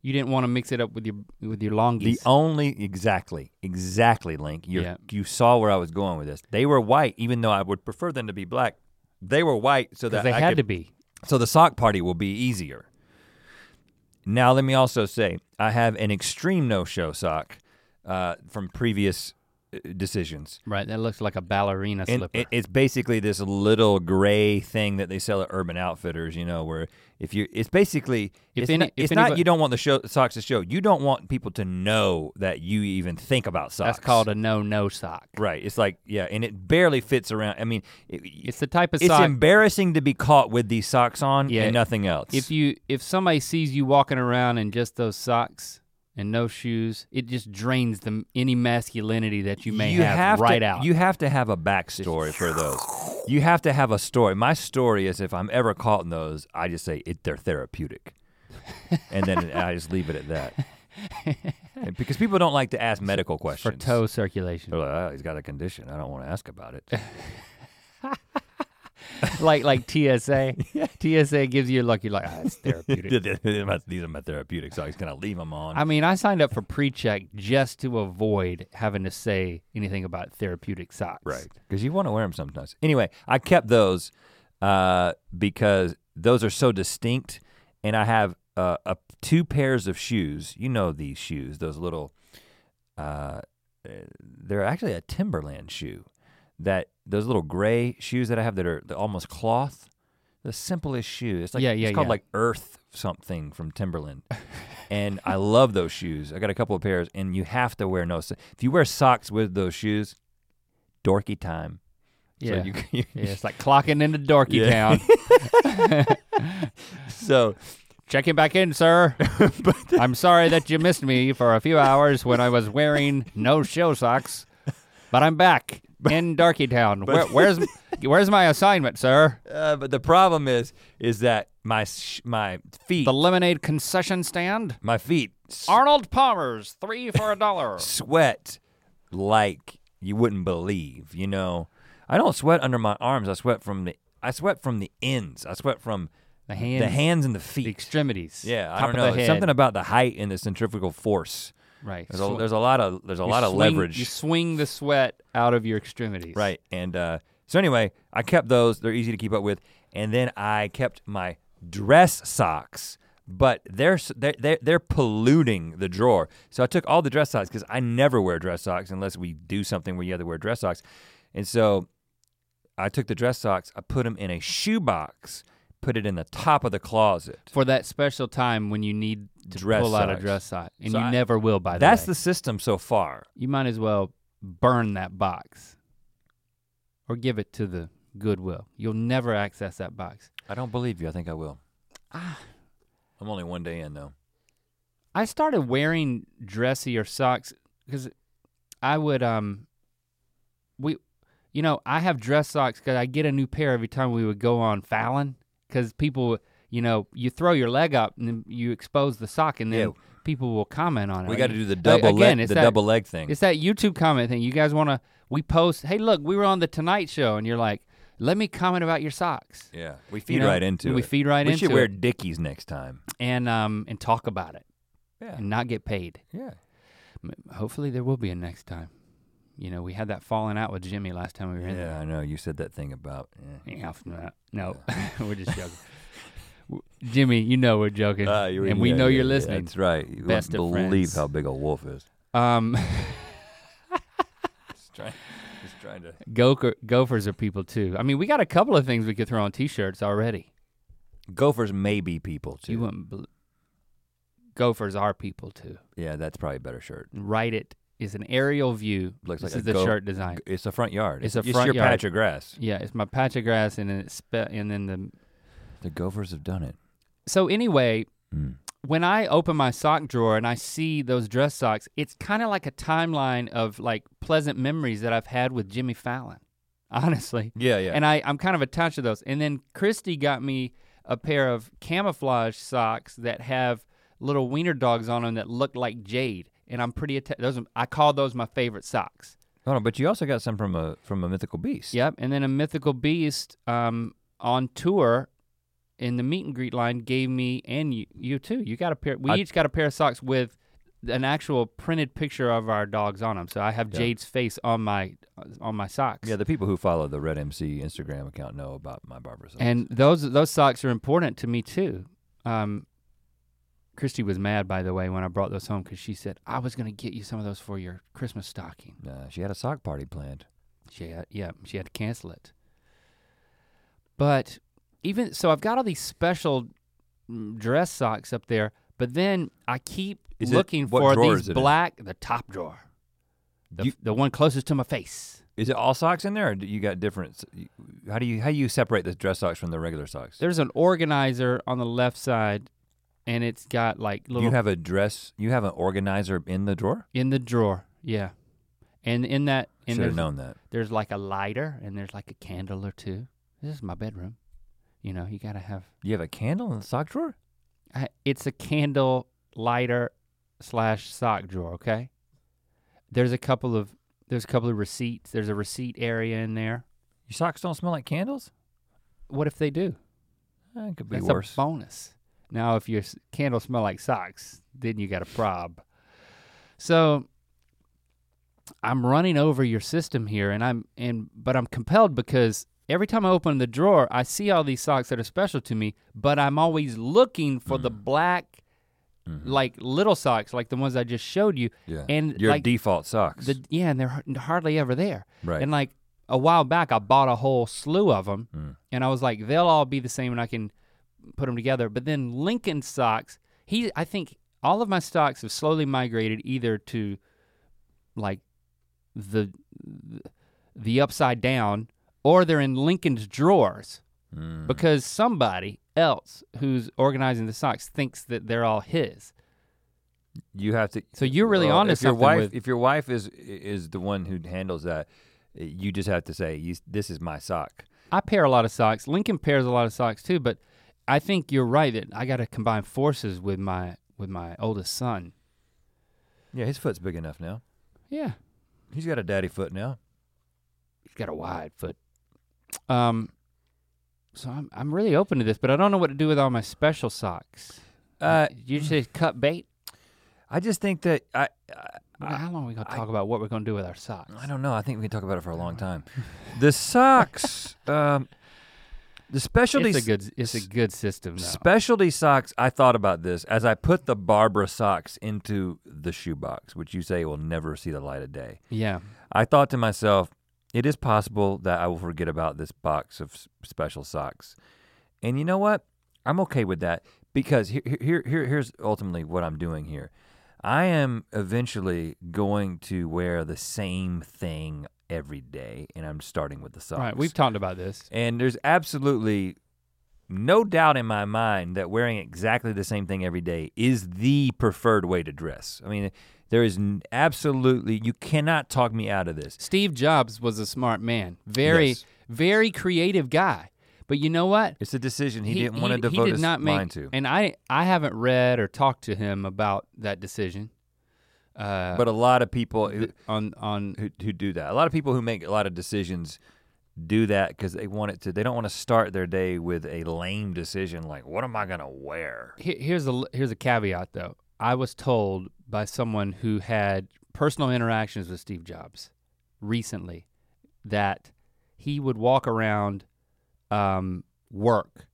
You didn't want to mix it up with your with your longies. The only exactly, exactly, Link. You Yeah. you saw where I was going with this. They were white, even though I would prefer them to be black. They were white, so that they I had could, to be. So the sock party will be easier. Now let me also say I have an extreme no-show sock uh, from previous decisions. Right, that looks like a ballerina And slipper. it- it's basically this little gray thing that they sell at Urban Outfitters, you know, where if you, it's basically, If it's, any- not, if it's not you don't want the show, socks to show. You don't want people to know that you even think about socks. That's called a no-no sock. right. It's like yeah, and it barely fits around. I mean, it, It's the type of it's sock. embarrassing to be caught with these socks on Yeah, and nothing else. if you if somebody sees you walking around in just those socks and no shoes, it just drains the any masculinity that you may have, right to, out. You have to have a backstory for those. You have to have a story. My story is if I'm ever caught in those, I just say it, they're therapeutic, and then I just leave it at that. Because people don't like to ask medical questions for toe circulation. They're like, oh, he's got a condition. I don't want to ask about it. like like TSA. TSA gives you like you're like it's therapeutic. These are my therapeutic socks. Can I leave them on? I mean, I signed up for pre-check just to avoid having to say anything about therapeutic socks. Right, because you want to wear them sometimes. Anyway, I kept those uh, because those are so distinct, and I have uh, a, two pairs of shoes. You know these shoes, those little. Uh, they're actually a Timberland shoe. That those little gray shoes that I have that are almost cloth. The simplest shoe. It's like Yeah, yeah, it's called yeah. like Earth something from Timberland. and I love those shoes. I got a couple of pairs, and you have to wear no. so- If you wear socks with those shoes, dorky time. So Yeah. you, you Yeah, it's like clocking into Dorky Yeah. Town. so Checking back in, sir. I'm sorry that you missed me for a few hours when I was wearing no show socks, but I'm back in Dorky Town. Where, where's where's my assignment, sir? uh, but the problem is is that my sh- my feet The lemonade concession stand. my feet s- Arnold Palmer's three for a dollar. sweat like you wouldn't believe, you know. I don't sweat under my arms. I sweat from the I sweat from the ends. I sweat from The hands, the hands and the feet, the extremities. yeah, I don't know. something about the height and the centrifugal force. Right. There's a, there's a lot of there's a you lot of swing- leverage. You swing the sweat out of your extremities. Right. And uh, so anyway, I kept those. They're easy to keep up with. And then I kept my dress socks, but they're they're they're, polluting the drawer. So I took all the dress socks because I never wear dress socks unless we do something where you have to wear dress socks. And so I took the dress socks. I put them in a shoebox. Put it in the top of the closet. For that special time when you need to Dress pull out a dress sock, and So you I- never will. By the That's way. the system so far. you might as well burn that box or give it to the Goodwill. You'll never access that box. I don't believe you. I think I will. Ah. I'm only one day in though. I started wearing dressier socks because I would um we you know I have dress socks because I get a new pair every time we would go on Fallon because people you know you throw your leg up and then you expose the sock and then Yeah. people will comment on it. We got to do the double again, leg, the that- double leg thing. It's that YouTube comment thing. You guys want to? We post. Hey, look, we were on the Tonight Show, and you're like, let me comment about your socks. Yeah, we feed You know, right into it. we it. feed right we into We should wear it, Dickies next time. and um and talk about it Yeah, and not get paid. yeah. Hopefully, there will be a next time. You know, we had that falling out with Jimmy last time we were in Yeah, I know. You said that thing about. eh. Yeah, no, we're just joking. Jimmy, you know we're joking, you- and we yeah, know yeah, you're yeah, listening. That's right. You Best wouldn't of believe friends. how big a wolf is. Um, Just trying, just trying to. gopher, gophers are people too. I mean, we got a couple of things we could throw on T-shirts already. Gophers may be people too. You wouldn't. gophers are people too. yeah, that's probably a better shirt. Write it is an aerial view. Looks this like is a the go- shirt design. It's a front yard. It's a it's front your yard. patch of grass. Yeah, it's my patch of grass, and then it's spe- and then the. The Gophers have done it. So anyway, Mm. when I open my sock drawer and I see those dress socks, it's kind of like a timeline of like pleasant memories that I've had with Jimmy Fallon. Honestly. Yeah, yeah. And I, I'm kind of attached to those. And then Christy got me a pair of camouflage socks that have little wiener dogs on them that look like jade. And I'm pretty attached. Those are, I call those my favorite socks. Hold on, but you also got some from a from a mythical beast. Yep. And then a mythical beast um, on tour in the meet and greet line gave me and you, you too. You got a pair. We I- each got a pair of socks with an actual printed picture of our dogs on them. So I have Yeah. Jade's face on my on my socks. Yeah, the people who follow the RhettMC Instagram account know about my Barbara socks. And those those socks are important to me too. Um, Christy was mad, by the way, when I brought those home because she said I was gonna get you some of those for your Christmas stocking. uh, she had a sock party planned. She had, yeah, she had to cancel it. But even so, I've got all these special mm, dress socks up there. But then I keep Is looking what for these black, the top drawer, the, You- the one closest to my face. Is it all socks in there, or do you got different? How do you how do you separate the dress socks from the regular socks? There's an organizer on the left side, and it's got like little you have a dress. You have an organizer in the drawer. in the drawer. Yeah, and in that, Should have there's, known that. there's like a lighter, and there's like a candle or two. This is my bedroom. You know, you gotta have. You have a candle in the sock drawer. I, it's a candle lighter slash sock drawer. Okay. There's a couple of there's a couple of receipts. There's a receipt area in there. Your socks don't smell like candles. What if they do? Eh, that could be That's worse. a bonus. Now, if your candles smell like socks, then you got a prob. So I'm running over your system here, and I'm and but I'm compelled because every time I open the drawer, I see all these socks that are special to me, but I'm always looking for the black, Mhm. like little socks, like the ones I just showed you. yeah. and your like default socks. The yeah, and they're hardly ever there. right. And like a while back, I bought a whole slew of them, Mm. and I was like, they'll all be the same, and I can put them together. But then Lincoln socks, he, I think all of my stocks have slowly migrated either to like the the upside down, or they're in Lincoln's drawers Mm. because somebody else who's organizing the socks thinks that they're all his. you have to. So you're really well, onto if your something wife, with- If your wife is is the one who handles that, you just have to say, "This is my sock." I pair a lot of socks. Lincoln pairs a lot of socks too, but I think you're right that I got to combine forces with my with my oldest son. Yeah, his foot's big enough now. Yeah, He's got a daddy foot now. he's got a wide foot. Um, so I'm I'm really open to this, but I don't know what to do with all my special socks. Uh, you say cut bait. I just think that I, I How long are we gonna I- talk about what we're gonna do with our socks? I don't know. I think we can talk about it for a long time. The socks, um, the specialty It's a good it's a good system specialty socks. I thought about this as I put the Barbara socks into the shoebox, which you say will never see the light of day. yeah, I thought to myself, it is possible that I will forget about this box of special socks. And you know what? I'm okay with that because here, here, here, here's ultimately what I'm doing here. I am eventually going to wear the same thing every day, and I'm starting with the socks. right. We've talked about this. And there's absolutely no doubt in my mind that wearing exactly the same thing every day is the preferred way to dress. I mean, there is n- absolutely, you cannot talk me out of this. Steve Jobs was a smart man, very Yes. very creative guy. But you know what? It's a decision he, didn't want to he devote did his not make, mind to. And I, I haven't read or talked to him about that decision. Uh, But a lot of people who, on on who, who do that, a lot of people who make a lot of decisions do that because they want it to, they don't want to start their day with a lame decision like, what am I going to wear? here's a l- here's a caveat though. I was told by someone who had personal interactions with Steve Jobs recently that he would walk around um, work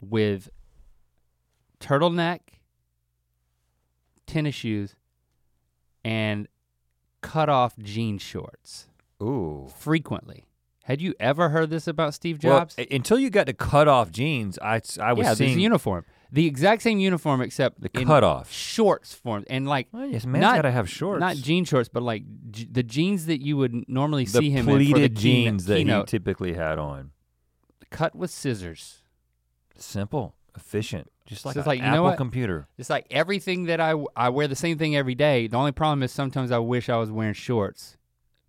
with turtleneck, tennis shoes, and cut off jean shorts Ooh. frequently. Had you ever heard this about Steve Jobs? a- until you got to cut off jeans, I, I was yeah, seeing this uniform. The exact same uniform except the in cutoff. shorts form and like Well, yes, man's not- gotta have shorts. not jean shorts, but like j- the jeans that you would normally the see him in pleated keyno- jeans that he typically had on. cut with scissors. Simple, efficient, just like So like, you know Apple computer. It's like everything that I I wear the same thing every day. The only problem is sometimes I wish I was wearing shorts.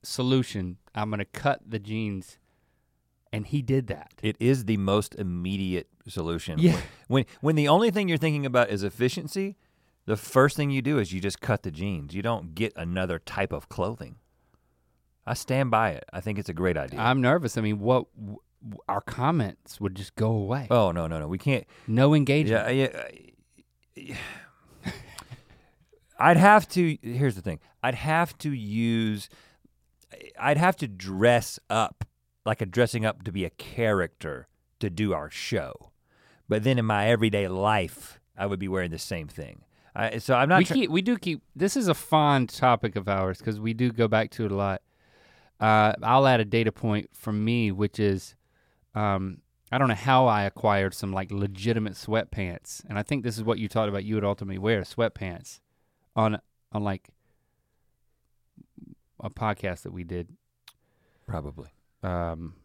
Solution: I'm gonna cut the jeans, and he did that. It is the most immediate solution. Yeah. When, when the only thing you're thinking about is efficiency, the first thing you do is you just cut the jeans. You don't get another type of clothing. I stand by it. I think it's a great idea. I'm nervous. I mean, what our comments would just go away. oh no no no, we can't. no engagement. Yeah, yeah. yeah. I'd have to. Here's the thing. I'd have to use. I'd have to dress up like a dressing up to be a character to do our show, but then in my everyday life, I would be wearing the same thing. I, so I'm not. we try- keep we do keep this is a fond topic of ours because we do go back to it a lot. Uh, I'll add a data point from me, which is um, I don't know how I acquired some like legitimate sweatpants, and I think this is what you talked about. You would ultimately wear sweatpants on on like a podcast that we did, probably. um,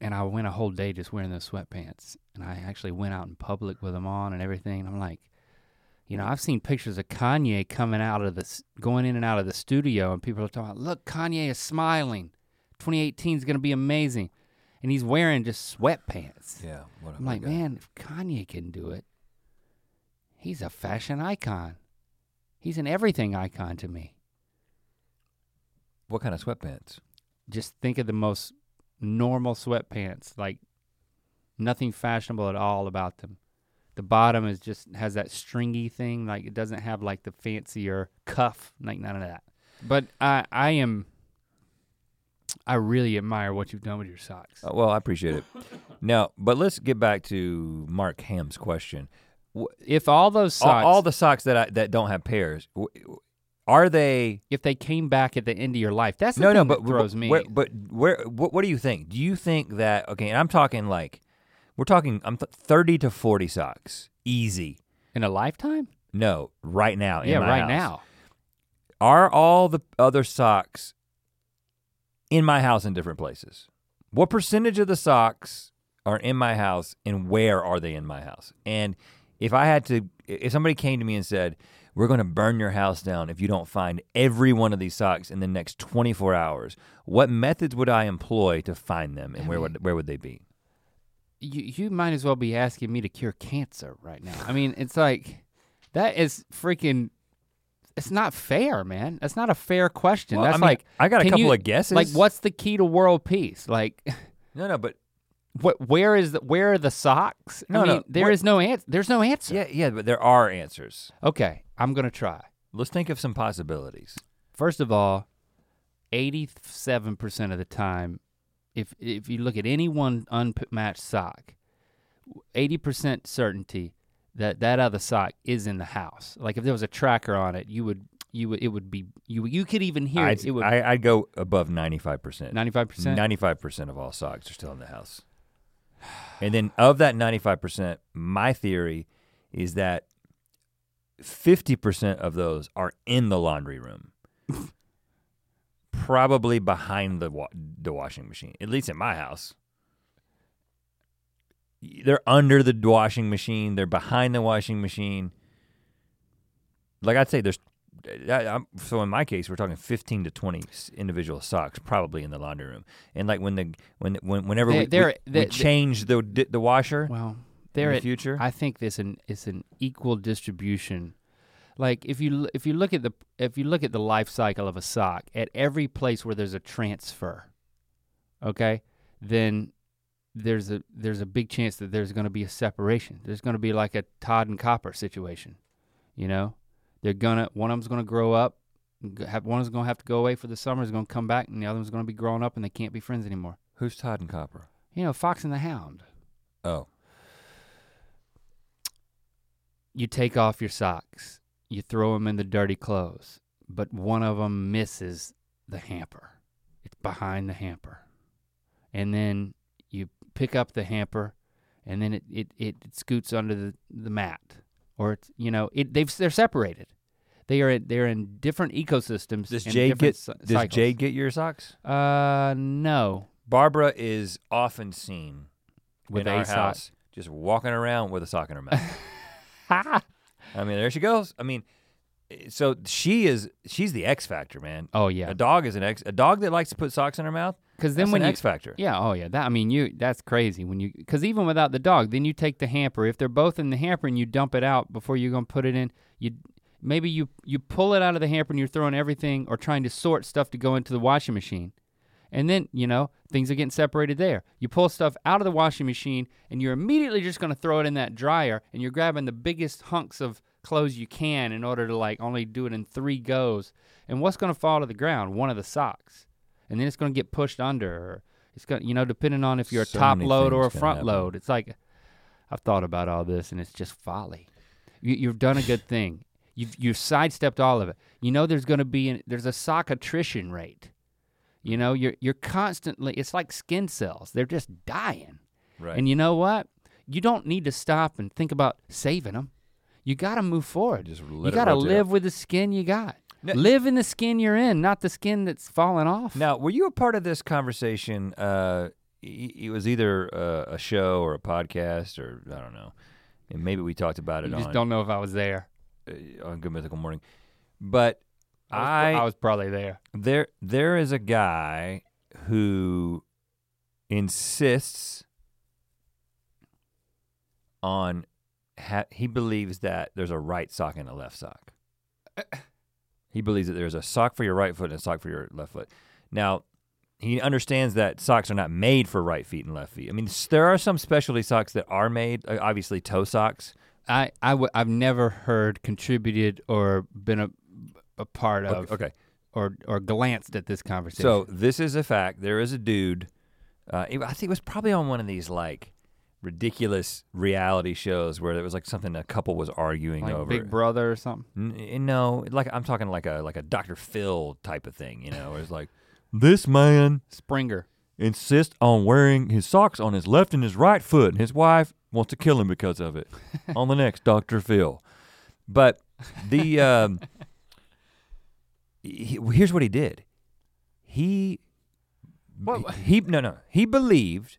and I went a whole day just wearing those sweatpants, and I actually went out in public with them on and everything. And I'm like, you know, I've seen pictures of Kanye coming out of this, going in and out of the studio, and people are talking, about, look, Kanye is smiling. 2018 is going to be amazing, and he's wearing just sweatpants. Yeah. What I'm like, man, if Kanye can do it, he's a fashion icon. He's an everything icon to me. What kind of sweatpants? just think of the most normal sweatpants, like nothing fashionable at all about them. The bottom is just has that stringy thing, like it doesn't have like the fancier cuff, like none of that. But I I am I really admire what you've done with your socks. Uh, well, I appreciate it. now, but let's get back to Mark Ham's question. If all those All, socks all the socks that I, that don't have pairs, are they? if they came back at the end of your life, that's the no, thing no. that But throws but me. Where, but where? What, what do you think? Do you think that? Okay, and I'm talking like, we're talking. I'm th- thirty to forty socks, easy. in a lifetime? No, right now. in yeah, right house. now. Are all the other socks in my house in different places? What percentage of the socks are in my house and where are they in my house? And if I had to, if somebody came to me and said, we're going to burn your house down if you don't find every one of these socks in the next 24 hours, what methods would I employ to find them and I where mean- would, where would they be? you you might as well be asking me to cure cancer right now. I mean, it's like that is freaking. It's not fair, man. That's not a fair question. Well, That's I mean, like I got a couple you- of guesses. like what's the key to world peace? Like No, no, but what? Where is the where are the socks? No, I no, mean, there what- is no answer. There's no answer. yeah, yeah, but there are answers. Okay, I'm gonna try. Let's think of some possibilities. First of all, 87% of the time, if if you look at any one unmatched sock, 80% certainty that that other sock is in the house. Like if there was a tracker on it, you would you would it would be you you could even hear I'd, it. It would I, I'd go above 95%. 95%. 95% of all socks are still in the house. And then of that 95%, my theory is that 50% of those are in the laundry room. Probably behind the wa- the washing machine. At least in my house. They're under the washing machine, they're behind the washing machine. Like I'd say there's I, I'm, so in my case, we're talking 15 to 20 individual socks, probably in the laundry room. And like when the when when whenever They- we, they're- we, they- we change the the washer well, in there the it, future, I think this an it's an equal distribution. Like if you if you look at the if you look at the life cycle of a sock at every place where there's a transfer, okay, then there's a there's a big chance that there's going to be a separation. There's going to be like a Tod and Copper situation, you know. They're gonna one of them's going to grow up have- One is gonna have to go away for the summer, is gonna come back, and the other one's gonna be grown up, and they can't be friends anymore. Who's Tod and Copper? You know, Fox and the Hound. Oh, You take off your socks, you throw them in the dirty clothes, but one of them misses the hamper. It's behind the hamper, and then pick up the hamper, and then it it, it scoots under the, the mat, or it's you know it they've they're separated. They are they're in different ecosystems. does Jade get cy- does cycles. Jade get your socks? Uh, no. Barbara is often seen With in a our sock. house just walking around with a sock in her mouth. I mean, there she goes. I mean, so she is she's the X factor, man. oh yeah, A dog is an X. A dog that likes to put socks in her mouth. Because then That's when you X factor. Yeah, oh yeah. That I mean, you that's crazy when you because even without the dog, then you take the hamper. If they're both in the hamper and you dump it out before you're gonna put it in, you maybe you you pull it out of the hamper and you're throwing everything or trying to sort stuff to go into the washing machine, and then you know things are getting separated there. You pull stuff out of the washing machine and you're immediately just gonna throw it in that dryer and you're grabbing the biggest hunks of clothes you can in order to like only do it in three goes. And what's gonna fall to the ground? One of the socks, and then it's gonna get pushed under. Or, it's going you know, depending on if you're a top load or a front load. It's like, I've thought about all this and it's just folly. You, you've done a good thing. You've, you've sidestepped all of it. You know, there's going to be, an, there's a sock attrition rate. You know, you're, you're constantly, it's like skin cells. They're just dying. Right. And you know what? You don't need to stop and think about saving them. You got to move forward. just You got to live with the skin you got. Live in the skin you're in, not the skin that's falling off. Now, were you a part of this conversation? Uh, it was either uh, a show or a podcast, or I don't know. And maybe we talked about it you just on don't know if I was there. uh, on Good Mythical Morning. But I was, I, I was probably there. there there is a guy who insists on ha- he believes that there's a right sock and a left sock. he believes that there's a sock for your right foot and a sock for your left foot. Now, he understands that socks are not made for right feet and left feet. I mean, there are some specialty socks that are made, uh, obviously toe socks. I, I w- I've never heard contributed or been a, a part of Okay, okay. or or glanced at this conversation. So this is a fact. There is a dude. Uh, I think it was probably on one of these like ridiculous reality shows where it was like something a couple was arguing like over. Big Brother or something. N- no, like I'm talking like a like a Dr. Phil type of thing. You know, where it's like this man Springer. insists on wearing his socks on his left and his right foot, and his wife wants to kill him because of it. on the next Dr. Phil, but the um, he, here's what he did. He What- he no no he believed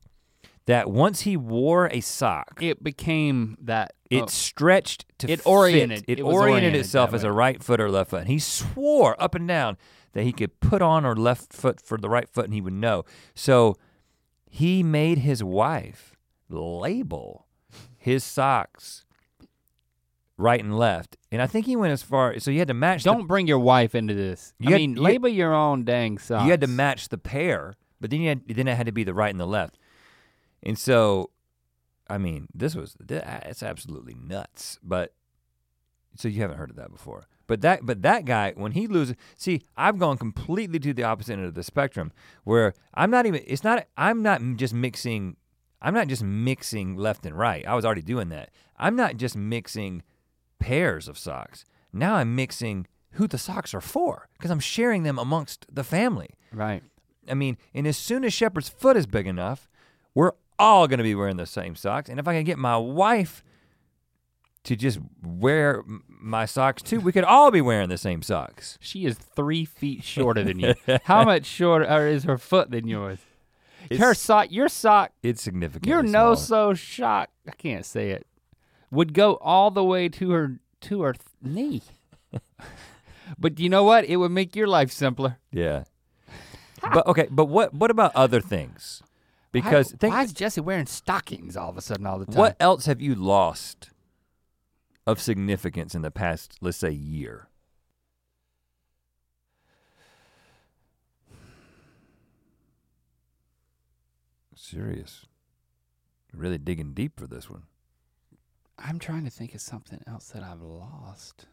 that once he wore a sock, It became that. it oh, stretched to It fit. oriented- It, it oriented, oriented itself as a right foot or left foot. And he swore up and down that he could put on or left foot for the right foot and he would know. So he made his wife label his socks right and left. And I think he went as far so you had to match don't bring your wife into this. You I had- mean, you- label your own dang socks. you had to match the pair, but then you had then it had to be the right and the left. And so I mean, this was it's absolutely nuts. But so you haven't heard of that before. But that but that guy when he loses, see, I've gone completely to the opposite end of the spectrum where I'm not even it's not I'm not just mixing I'm not just mixing left and right. I was already doing that. I'm not just mixing pairs of socks. Now I'm mixing who the socks are for because I'm sharing them amongst the family. Right. I mean, and as soon as Shepherd's foot is big enough, we're all to be wearing the same socks. And if I can get my wife to just wear my socks too, we could all be wearing the same socks. She is three feet shorter than you. How much shorter is her foot than yours? her sock, your sock, It's significant. your no so shock. I can't say it. Would go all the way to her to her th- knee. but you know what? It would make your life simpler. Yeah. but okay, but what what about other things? Because why, think why is Jessie wearing stockings all of a sudden all the time? what else have you lost of significance in the past, let's say, year? Serious. Really digging deep for this one. I'm trying to think of something else that I've lost.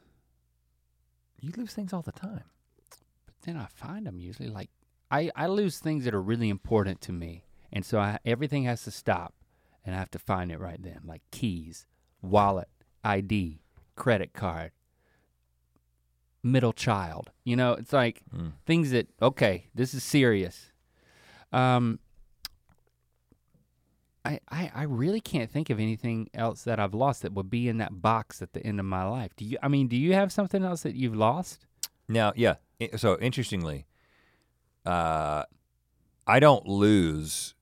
You lose things all the time. But then I find them usually. Like I I lose things that are really important to me, and so I, everything has to stop, and I have to find it right then. Like keys, wallet, ID, credit card, middle child. You know, it's like Mm. things that okay, this is serious. Um, I, I I really can't think of anything else that I've lost that would be in that box at the end of my life. Do you? I mean, do you have something else that you've lost? Now, yeah. So interestingly, uh, I don't lose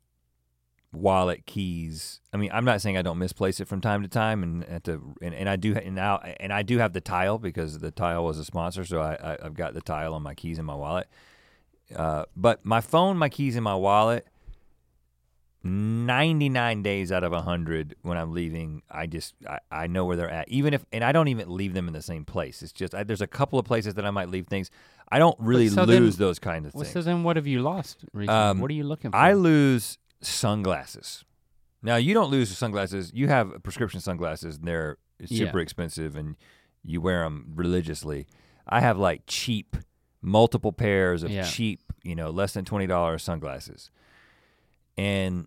wallet keys. I mean, I'm not saying I don't misplace it from time to time, and at the and, and I do and now and I do have the tile because the tile was a sponsor, so I, I I've got the tile on my keys in my wallet. Uh, but my phone, my keys in my wallet. 99 days out of 100 when I'm leaving, I just I, I know where they're at. Even if and I don't even leave them in the same place. It's just I, there's a couple of places that I might leave things. I don't really so then- lose those kind of Well, things. so then, what have you lost recently? Um, what are you looking for? I lose sunglasses. Now you don't lose sunglasses. You have prescription sunglasses, and they're super expensive, and you wear them religiously. I have like cheap, multiple pairs of Yeah. cheap, you know, less than twenty dollars sunglasses, and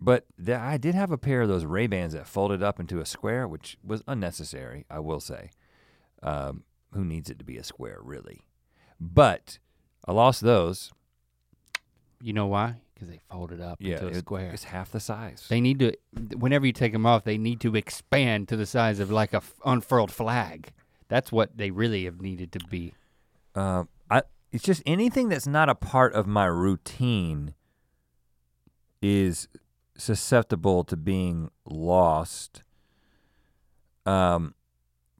but the, I did have a pair of those Ray Bans that folded up into a square, which was unnecessary. I will say, um, who needs it to be a square, really? But I lost those. you know why? Because they fold it up Yeah, into a it- square. It's half the size. They need to. Whenever you take them off, they need to expand to the size of like a f- unfurled flag. That's what they really have needed to be. Um, I it's just anything that's not a part of my routine is susceptible to being lost. Um,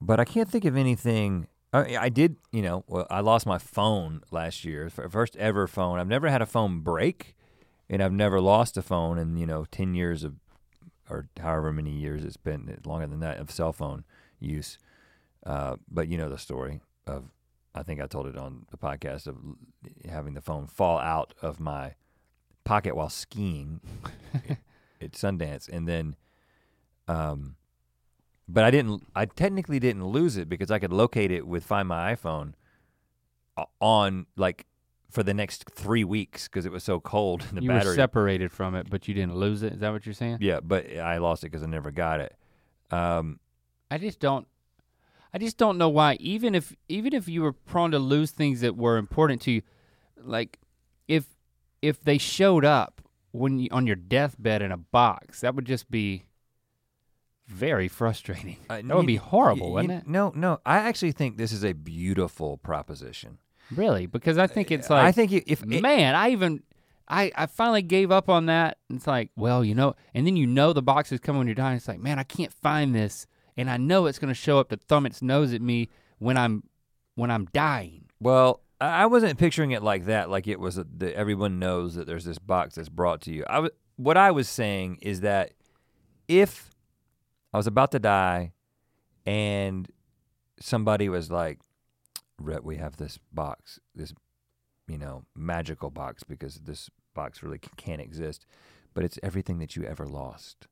but I can't think of anything. I, I did, you know, well, I lost my phone last year, first ever phone. I've never had a phone break, and I've never lost a phone in you know ten years of, or however many years it's been, longer than that of cell phone use. Uh, but you know the story of I think I told it on the podcast of having the phone fall out of my pocket while skiing at Sundance, and then, um, but I didn't. I technically didn't lose it because I could locate it with Find My iPhone on like for the next three weeks because it was so cold and the you battery. were separated from it, but you didn't lose it. Is that what you're saying? yeah, but I lost it because I never got it. Um, I just don't. I just don't know why. Even if even if you were prone to lose things that were important to you, like if if they showed up when you, on your deathbed in a box, that would just be very frustrating. uh, That would you- be horrible, you- wouldn't it? No, no. I actually think this is a beautiful proposition. Really, because I think it's uh, like I think if it, man, I even I I finally gave up on that. It's like, well, you know, and then you know the box is coming when you're dying. It's like, man, I can't find this, and I know it's gonna show up to thumb its nose at me when I'm when I'm dying. Well, I wasn't picturing it like that. Like it was a, the, everyone knows that there's this box that's brought to you. I w- what I was saying is that if I was about to die, and somebody was like, "Rhett, we have this box, this you know magical box because this box really can't exist, but it's everything that you ever lost."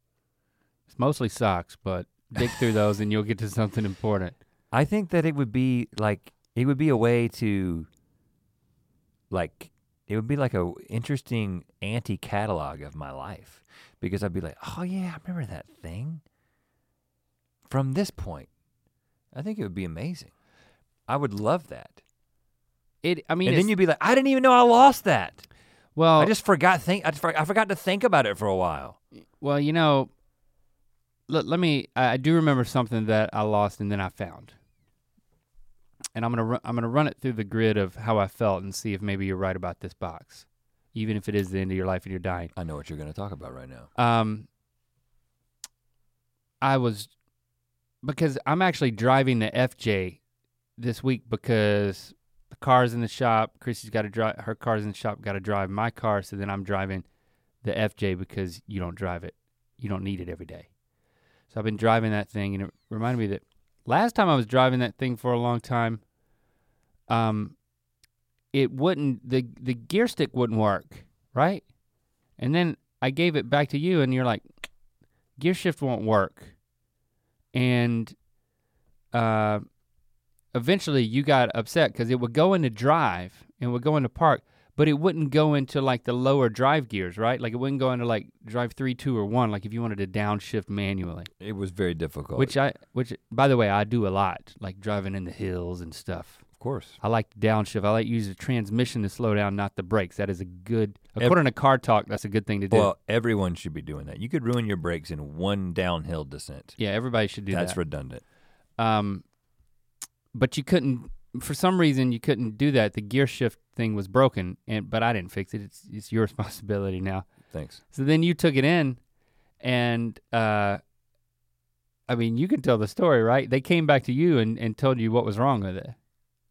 It's mostly socks, but dig through those and you'll get to something important. I think that it would be like it would be a way to like it would be like a interesting anti catalog of my life because I'd be like, "Oh yeah, I remember that thing from this point." I think it would be amazing. I would love that. It, I mean, and then you'd be like, "I didn't even know I lost that. well, I just forgot think I, for- I forgot to think about it for a while." well, you know, let, let me. I I do remember something that I lost and then I found, and I'm gonna ru- I'm gonna run it through the grid of how I felt and see if maybe you're right about this box, even if it is the end of your life and you're dying. I know what you're going to talk about right now. Um, I was because I'm actually driving the FJ this week because the car's in the shop. Chrissy's got to drive her car's in the shop. Got to drive my car, so then I'm driving the FJ because you don't drive it. You don't need it every day. So I've been driving that thing, and it reminded me that last time I was driving that thing for a long time, um, it wouldn't the the gear stick wouldn't work, right? And then I gave it back to you, and you're like, gear shift won't work. And uh, eventually you got upset because it would go into drive and would go into park, but it wouldn't go into like the lower drive gears, right? Like it wouldn't go into like drive three, two, or one, like if you wanted to downshift manually. It was very difficult. Which I, which by the way, I do a lot, like driving in the hills and stuff. of course. I like to downshift. I like to use the transmission to slow down, not the brakes. That is a good, Ev- according to car talk, that's a good thing to do. Well, everyone should be doing that. You could ruin your brakes in one downhill descent. yeah, everybody should do That's that. That's redundant. um, but you couldn't, for some reason, you couldn't do that. The gear shift thing was broken, and but I didn't fix it. It's it's your responsibility now. Thanks. So then you took it in, and uh, I mean, you can tell the story, right? They came back to you and, and told you what was wrong with it.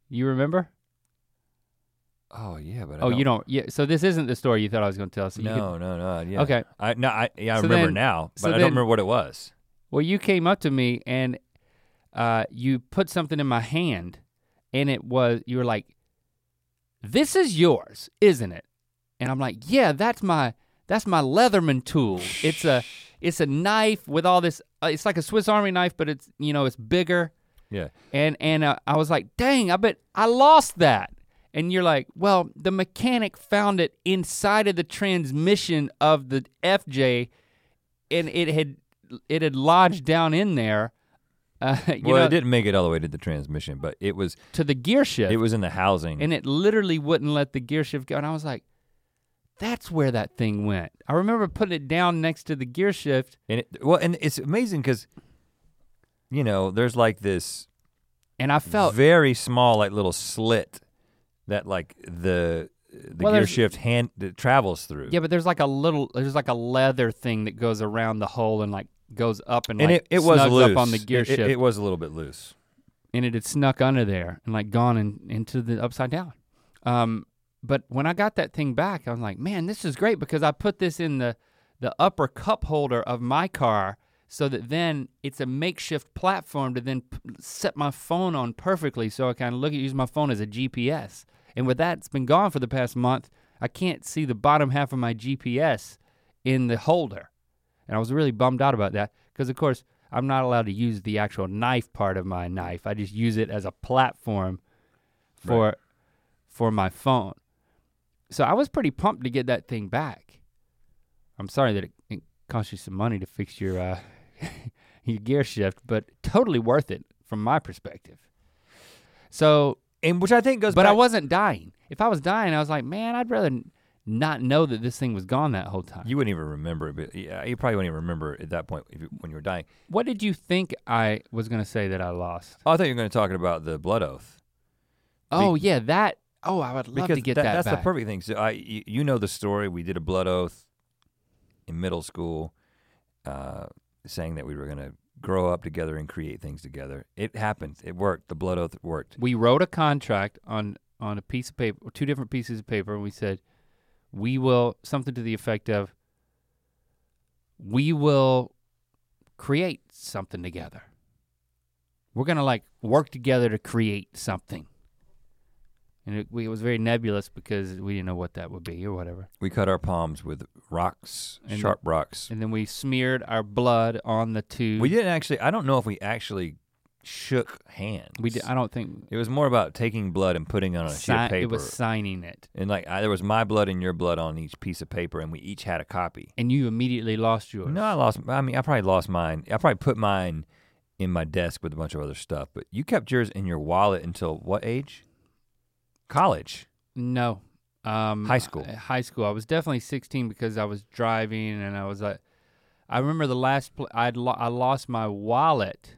You remember? Oh yeah, but I oh, you don't. Yeah. So this isn't the story you thought I was going to tell. So you could- No, no, no. Yeah. Okay. I no, I yeah, I So remember then- now, but so I then- don't remember what it was. Well, you came up to me and uh, you put something in my hand, and it was you were like, "This is yours, isn't it?" And I'm like, "Yeah, that's my that's my Leatherman tool. It's a it's a knife with all this. Uh, it's like a Swiss Army knife, but it's you know it's bigger." Yeah. And and uh, I was like, "Dang, I bet I lost that." And you're like, "Well, the mechanic found it inside of the transmission of the FJ, and it had it had lodged down in there." Uh, you well, know, it didn't make it all the way to the transmission, but it was to the gear shift, it was in the housing. and it literally wouldn't let the gear shift go. And I was like, "That's where that thing went." I remember putting it down next to the gear shift, And it, well, and it's amazing because, you know, there's like this and I felt very small, like little slit that like the the Well, gear shift hand that travels through. yeah, but there's like a little, there's like a leather thing that goes around the hole and like goes up and, and like it, it was loose up on the gear It- it, shift, It, was a little bit loose. and it had snuck under there and like gone in, into the upside down. Um, but when I got that thing back, I was like, man, this is great because I put this in the the upper cup holder of my car so that then it's a makeshift platform to then p- set my phone on perfectly so I can look at use my phone as a GPS. And with that, it's been gone for the past month. I can't see the bottom half of my GPS in the holder. And I was really bummed out about that because, of course, I'm not allowed to use the actual knife part of my knife. I just use it as a platform for for my phone. So I was pretty pumped to get that thing back. I'm sorry that it, it cost you some money to fix your uh, your gear shift, but totally worth it from my perspective. So, And which I think goes but back. I wasn't dying. If I was dying, I was like, man, I'd rather not know that this thing was gone that whole time. you wouldn't even remember it, but yeah, you probably wouldn't even remember at that point if you, when you were dying. what did you think I was going to say that I lost? Oh, I thought you were going to talk about the blood oath. Oh yeah, that. Oh, I would love because to get that- that, that's back. the perfect thing. So I, you, you know the story. We did a blood oath in middle school, uh, saying that we were going to grow up together and create things together. It happened. It worked. The blood oath worked. we wrote a contract on on a piece of paper, two different pieces of paper, and we said, we will something to the effect of, we will create something together. We're gonna like work together to create something. And it, we, it was very nebulous because we didn't know what that would be or whatever. We cut our palms with rocks, And- sharp rocks. And then we smeared our blood on the two. We didn't actually. I don't know if we actually shook hands. We did, I don't think. It was more about taking blood and putting it on a sheet of paper. it was signing it, and like I, there was my blood and your blood on each piece of paper, and we each had a copy. and you immediately lost yours. No, I lost. I mean, I probably lost mine. I probably put mine in my desk with a bunch of other stuff. But you kept yours in your wallet until what age? College. No. Um, High school. uh, High school. I was definitely 16 because I was driving and I was like, I remember the last pl- I'd lo- I lost my wallet.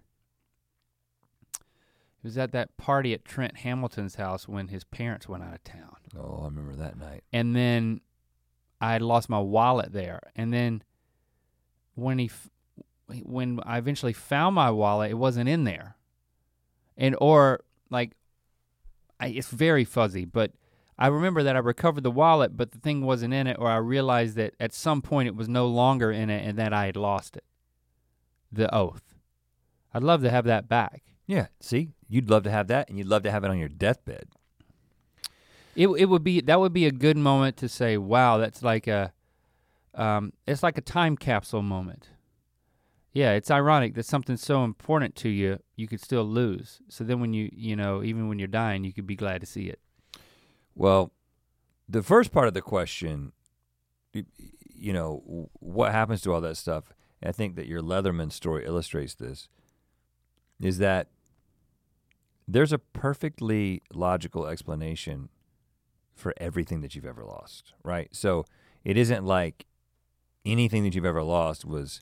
It was at that party at Trent Hamilton's house when his parents went out of town, Oh, I remember that night. and then I had lost my wallet there. And then when he, when I eventually found my wallet, it wasn't in there, and or like, I, it's very fuzzy, but I remember that I recovered the wallet, but the thing wasn't in it, or I realized that at some point it was no longer in it and that I had lost it. The oath. I'd love to have that back. Yeah. See, you'd love to have that, and you'd love to have it on your deathbed. It it would be that would be a good moment to say, wow, that's like a, um, it's like a time capsule moment. Yeah, it's ironic that something so important to you, you could still lose. So then when you, you know, even when you're dying, you could be glad to see it. Well, the first part of the question, y- you know, what happens to all that stuff? I think that your Leatherman story illustrates this. Is that there's a perfectly logical explanation for everything that you've ever lost, right? So it isn't like anything that you've ever lost was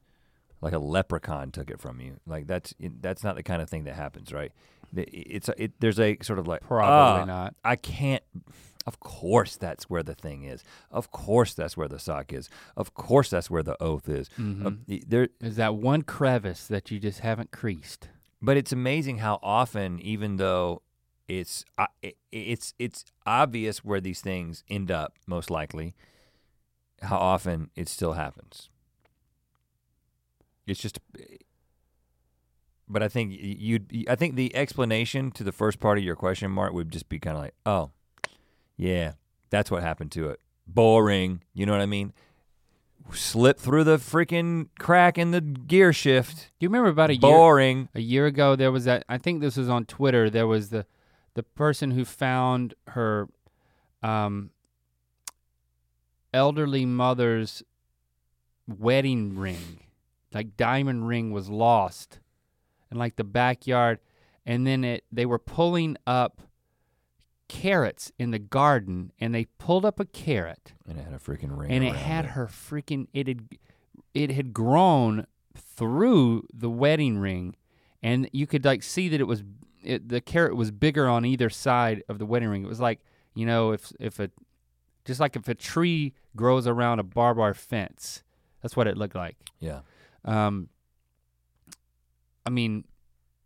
like a leprechaun took it from you. Like that's that's not the kind of thing that happens, right? It's it, there's a sort of like Probably "Ah, not. I can't. Of course, that's where the thing is. Of course, that's where the sock is. Of course, that's where the oath is. Uh, Mhm. y- there, There's that one crevice that you just haven't creased. But it's amazing how often, even though it's uh, it's it's obvious where these things end up, most likely, how often it still happens. It's just. But I think you'd I think the explanation to the first part of your question, Mark, would just be kind of like, oh, yeah, that's what happened to it. Boring. You know what I mean? Slip through the freaking crack in the gear shift. Do you remember about a year Boring. a year ago there was that I think this was on Twitter, there was the the person who found her um elderly mother's wedding ring. Like diamond ring was lost in like the backyard and then it they were pulling up carrots in the garden and they pulled up a carrot And it had a freaking ring. and it had her freaking it had it had grown through the wedding ring and you could like see that it was it, the carrot was bigger on either side of the wedding ring it was like you know if if a just like if a tree grows around a barbed wire fence that's what it looked like Yeah. um i mean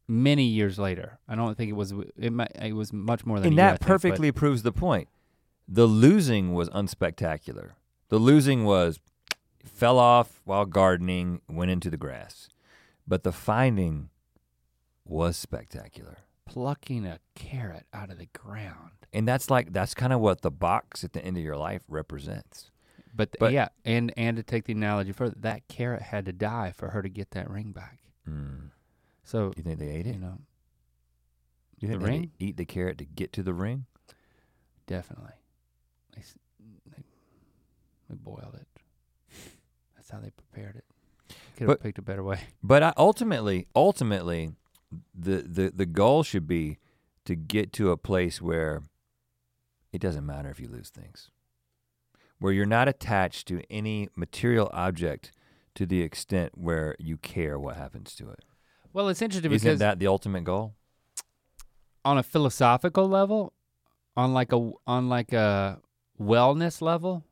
many years later i don't think it was it might it was much more than And a year, that think, perfectly proves the point. The losing was unspectacular. The losing was fell off while gardening, went into the grass. But the finding was spectacular. plucking a carrot out of the ground And that's like that's kind of what the box at the end of your life represents. But, But- yeah, and and to take the analogy further, that carrot had to die for her to get that ring back. Mm. So You think they ate it? you know, You think the they ring? eat the carrot to get to the ring? definitely, they, s- they, they boiled it. That's how they prepared it. Could have picked a better way. But I, ultimately, ultimately, the, the the goal should be to get to a place where it doesn't matter if you lose things, where you're not attached to any material object to the extent where you care what happens to it. Well, it's interesting Isn't because that the ultimate goal? on a philosophical level, on like a on like a wellness level,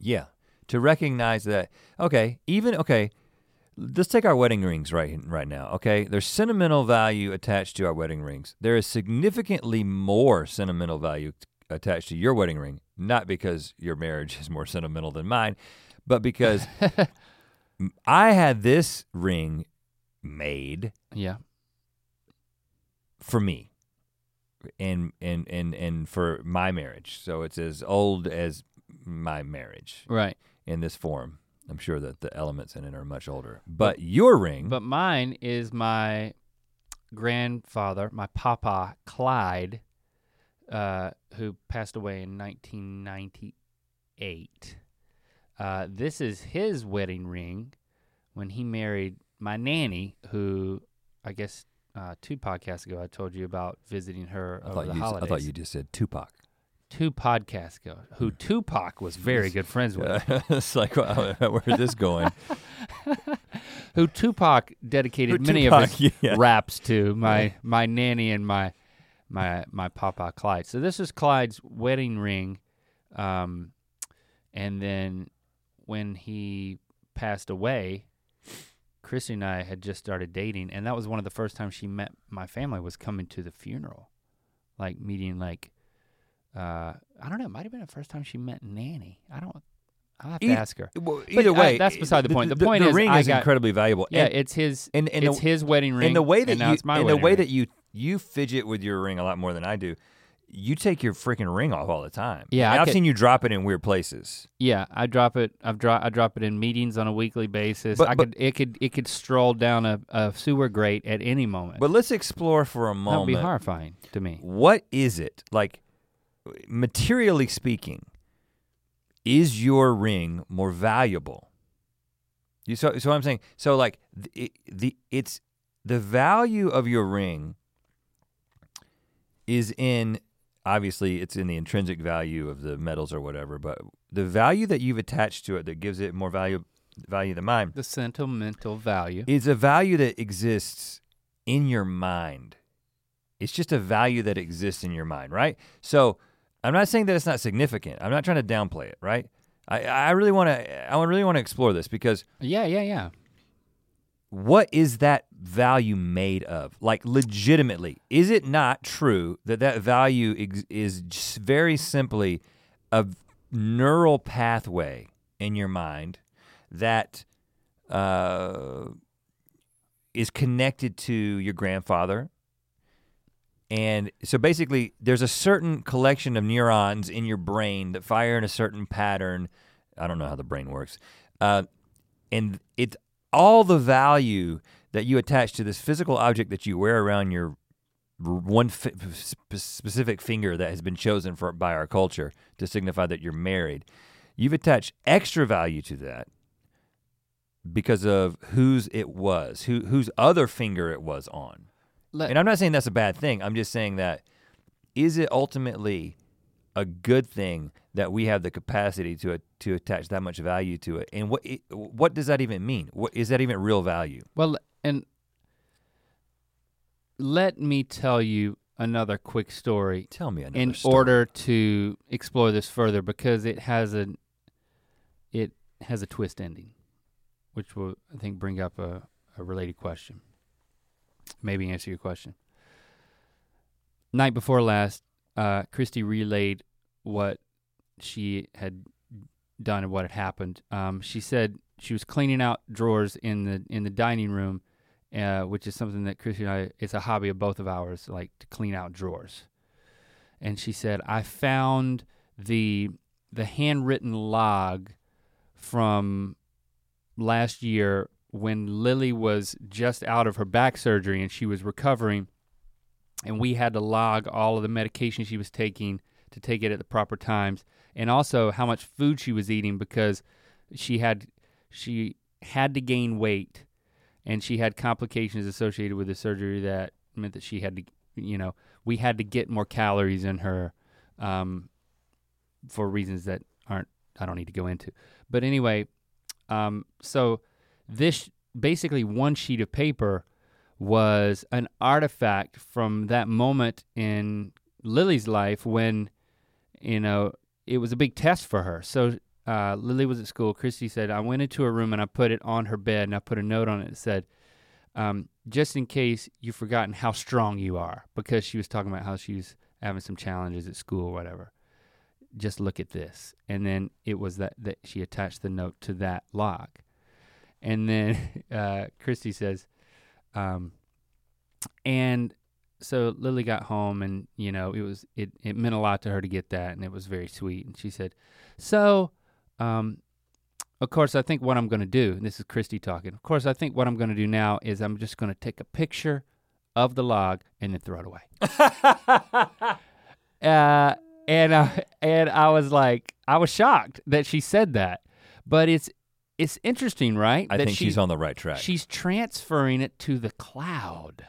Yeah, to recognize that. Okay, even okay. Let's take our wedding rings right right now. Okay, there's sentimental value attached to our wedding rings. There is significantly more sentimental value t- attached to your wedding ring, not because your marriage is more sentimental than mine, but because I had this ring made yeah, for me and and and and for my marriage. So it's as old as my marriage right. in this form. I'm sure that the elements in it are much older. But your ring, But mine is my grandfather, my papa Clyde, uh, who passed away in 1998. Uh, this is his wedding ring when he married my nanny, who I guess uh, two podcasts ago I told you about visiting her I over thought the you holidays. I thought you just said Tupac. two podcasts ago, who Tupac was very good friends with. it's like wow, where's this going? who Tupac dedicated Who many Tupac, of his yeah. raps to my my nanny and my my my papa Clyde. So this is Clyde's wedding ring, um, and then when he passed away, Chrissy and I had just started dating, and that was one of the first times she met my family was coming to the funeral, like meeting like. Uh, I don't know. It might have been the first time she met Nanny. I don't. I'll have to ask her. Well, But, either uh, way, that's beside the point. The point the is ring I is got- incredibly valuable. Yeah, and, it's his. and, and it's the, his wedding ring. and the way that you and the way ring. that you you fidget with your ring a lot more than I do. You take your freaking ring off all the time. Yeah, I I've could- seen you drop it in weird places. Yeah, I drop it. I've drop. I drop it in meetings on a weekly basis. But- I but- could. It could. It could stroll down a, a sewer grate at any moment. But let's explore for a moment. that would be horrifying to me. What is it like, materially speaking? Is your ring more valuable? You so so what I'm saying. So like the, the it's the value of your ring is in obviously it's in the intrinsic value of the metals or whatever, but the value that you've attached to it that gives it more value value than mine The sentimental value. is a value that exists in your mind. It's just a value that exists in your mind, right? So I'm not saying that it's not significant. I'm not trying to downplay it, right? I, I really want to I really want to explore this because yeah, yeah, yeah. What is that value made of? Like legitimately, is it not true that that value ex- is very simply a neural pathway in your mind that uh, is connected to your grandfather? And so basically, there's a certain collection of neurons in your brain that fire in a certain pattern. I don't know how the brain works. Uh, and it's all the value that you attach to this physical object that you wear around your one fi- specific finger that has been chosen for by our culture to signify that you're married. You've attached extra value to that because of whose it was, who whose other finger it was on. Let- And I'm not saying that's a bad thing. I'm just saying that is it ultimately a good thing that we have the capacity to to attach that much value to it? And what what does that even mean? What is that even real value? Well, and let me tell you another quick story Tell me another in story. order to explore this further because it has a it has a twist ending, which will I think bring up a, a related question. Maybe answer your question. Night before last, uh, Christy relayed what she had done and what had happened. Um, she said she was cleaning out drawers in the in the dining room, uh, which is something that Christy and I it's a hobby of both of ours, like to clean out drawers. And she said, I found the the handwritten log from last year when Lily was just out of her back surgery and she was recovering and we had to log all of the medication she was taking to take it at the proper times and also how much food she was eating because she had she had to gain weight and she had complications associated with the surgery that meant that she had to you know we had to get more calories in her um, for reasons that aren't I don't need to go into. But anyway um, so this basically one sheet of paper was an artifact from that moment in Lily's life when you know it was a big test for her. So uh, Lily was at school. Christy said, I went into her room and I put it on her bed and I put a note on it that said, um, just in case you've forgotten how strong you are, because she was talking about how she was having some challenges at school or whatever. Just look at this. And then it was that, that she attached the note to that lock. And then uh, Christy says, um, and so Lily got home and you know it was it, it meant a lot to her to get that and it was very sweet and she said so um, of course i think what i'm going to do and this is christy talking of course i think what i'm going to do now is i'm just going to take a picture of the log and then throw it away uh, and uh, and i was like i was shocked that she said that but it's it's interesting right I that think she, she's on the right track. She's transferring it to the cloud.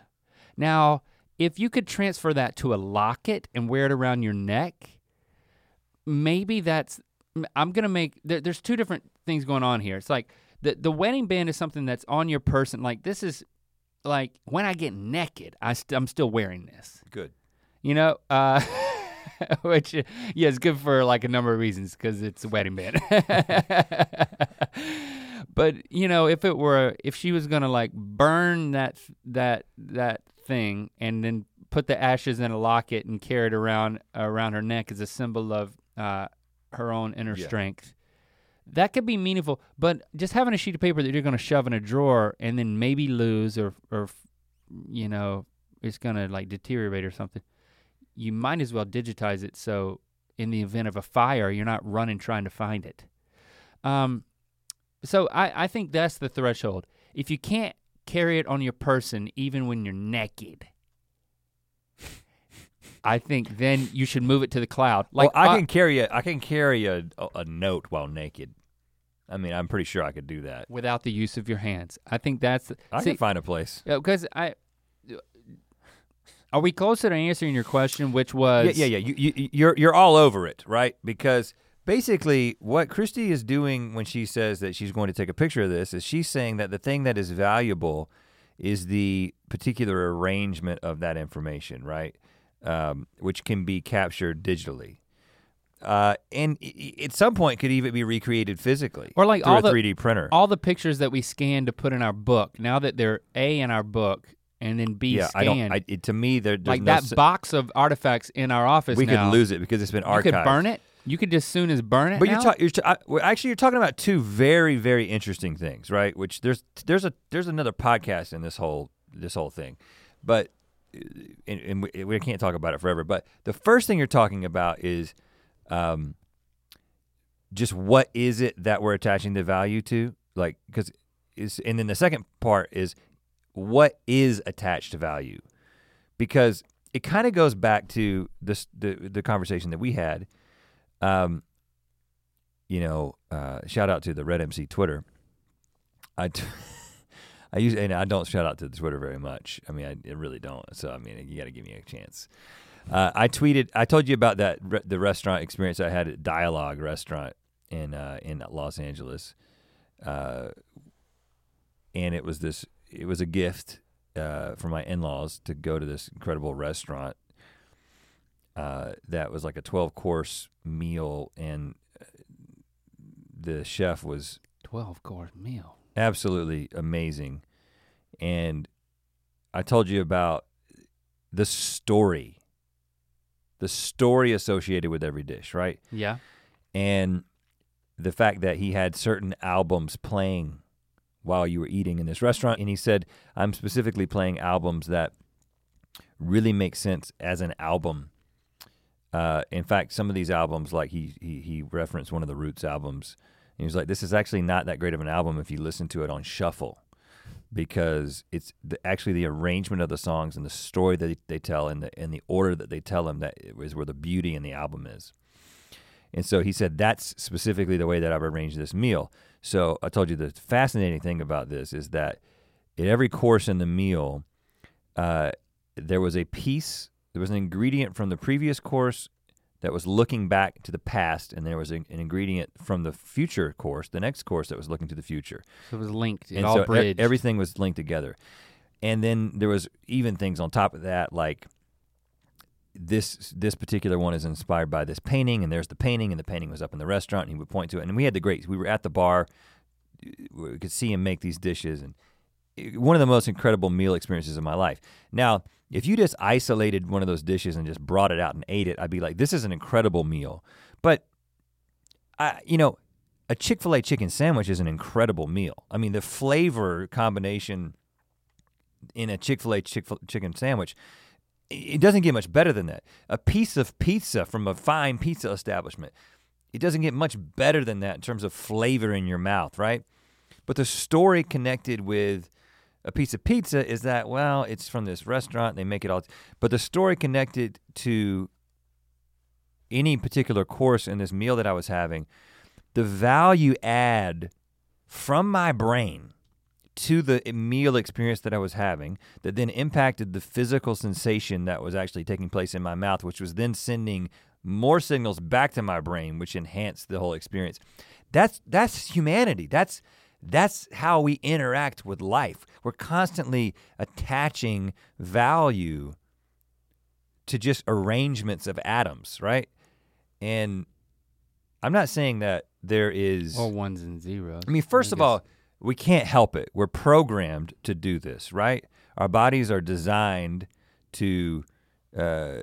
Now, if you could transfer that to a locket and wear it around your neck, maybe that's. I'm gonna make. There, there's two different things going on here. It's like the the wedding band is something that's on your person. Like this is, like when I get naked, I st- I'm still wearing this. Good. You know, uh, which yeah, it's good for like a number of reasons because it's a wedding band. but you know, if it were, if she was gonna like burn that that that thing and then put the ashes in a locket and carry it around around her neck as a symbol of uh, her own inner Yeah. strength. That could be meaningful, but just having a sheet of paper that you're going to shove in a drawer and then maybe lose or or you know it's going to like deteriorate or something you might as well digitize it so in the event of a fire, you're not running trying to find it. Um, so I, I think that's the threshold. If you can't carry it on your person even when you're naked, I think then you should move it to the cloud. Like well, I uh, can carry a I can carry a, a note while naked. I mean, I'm pretty sure I could do that without the use of your hands. I think that's. I see, can find a place. Because I. Are we closer to answering your question, which was? Yeah, yeah, yeah. You, you, you're you're all over it, right? Because basically, what Christy is doing when she says that she's going to take a picture of this is she's saying that the thing that is valuable is the particular arrangement of that information, right? Um, which can be captured digitally uh, and at some point could even be recreated physically or like through all a the, 3D printer. All the pictures that we scan to put in our book, now that they're A in our book and then B yeah, scanned. I don't, I, it, to me, they're like no that box of artifacts in our office. We now, could lose it because it's been archived. You could burn it. You could just soon as burn it. But now? you're, ta- you're ta- I, actually you're talking about two very very interesting things, right? Which there's there's a there's another podcast in this whole this whole thing, but uh, and, and we, we, can't talk about it forever. But the first thing you're talking about is um, just what is it that we're attaching the value to? Like, because is and then the second part is what is attached to value, because it kind of goes back to this the the conversation that we had. Um, you know, uh, shout out to the RhettMC Twitter. I. T- I use and I don't shout out to the Twitter very much. I mean, I, I really don't. So I mean, you got to give me a chance. Uh, I tweeted. I told you about that re- the restaurant experience I had at Dialogue Restaurant in uh, in Los Angeles, uh, and it was this. It was a gift uh, for my in laws to go to this incredible restaurant. Uh, that was like a twelve course meal, and uh, the chef was twelve course meal. Absolutely amazing, and I told you about the story the story associated with every dish, right? Yeah. And the fact that he had certain albums playing while you were eating in this restaurant. And he said, I'm specifically playing albums that really make sense as an album. Uh, in fact, some of these albums, like he, he he referenced one of the Roots albums, and he was like, "This is actually not that great of an album if you listen to it on shuffle." because it's the, actually the arrangement of the songs and the story that they, tell and the and the order that they tell them that is where the beauty in the album is. And so he said that's specifically the way that I've arranged this meal. So I told you the fascinating thing about this is that in every course in the meal, uh, there was a piece, there was an ingredient from the previous course that was looking back to the past, and there was an, an, ingredient from the future course, the next course that was looking to the future. So it was linked. It and all so bridged. E- everything was linked together, and then there was even things on top of that, like this this particular one is inspired by this painting, and there's the painting, and the painting was up in the restaurant, and he would point to it, and we had the great. We were at the bar, uh, we could see him make these dishes, and uh, one of the most incredible meal experiences of my life. Now if you just isolated one of those dishes and just brought it out and ate it, I'd be like, this is an incredible meal. But I, you know, a Chick-fil-A chicken sandwich is an incredible meal. I mean, the flavor combination in a Chick-fil-A chicken sandwich, it doesn't get much better than that. A piece of pizza from a fine pizza establishment, it doesn't get much better than that in terms of flavor in your mouth, right? But the story connected with a piece of pizza is that well it's from this restaurant they make it all but the story connected to any particular course in this meal that i was having the value add from my brain to the meal experience that i was having that then impacted the physical sensation that was actually taking place in my mouth which was then sending more signals back to my brain which enhanced the whole experience. That's that's humanity. That's that's how we interact with life. We're constantly attaching value to just arrangements of atoms, right? And I'm not saying that there is or ones and zeros. I mean, first I of all, we can't help it. We're programmed to do this, right? Our bodies are designed to uh,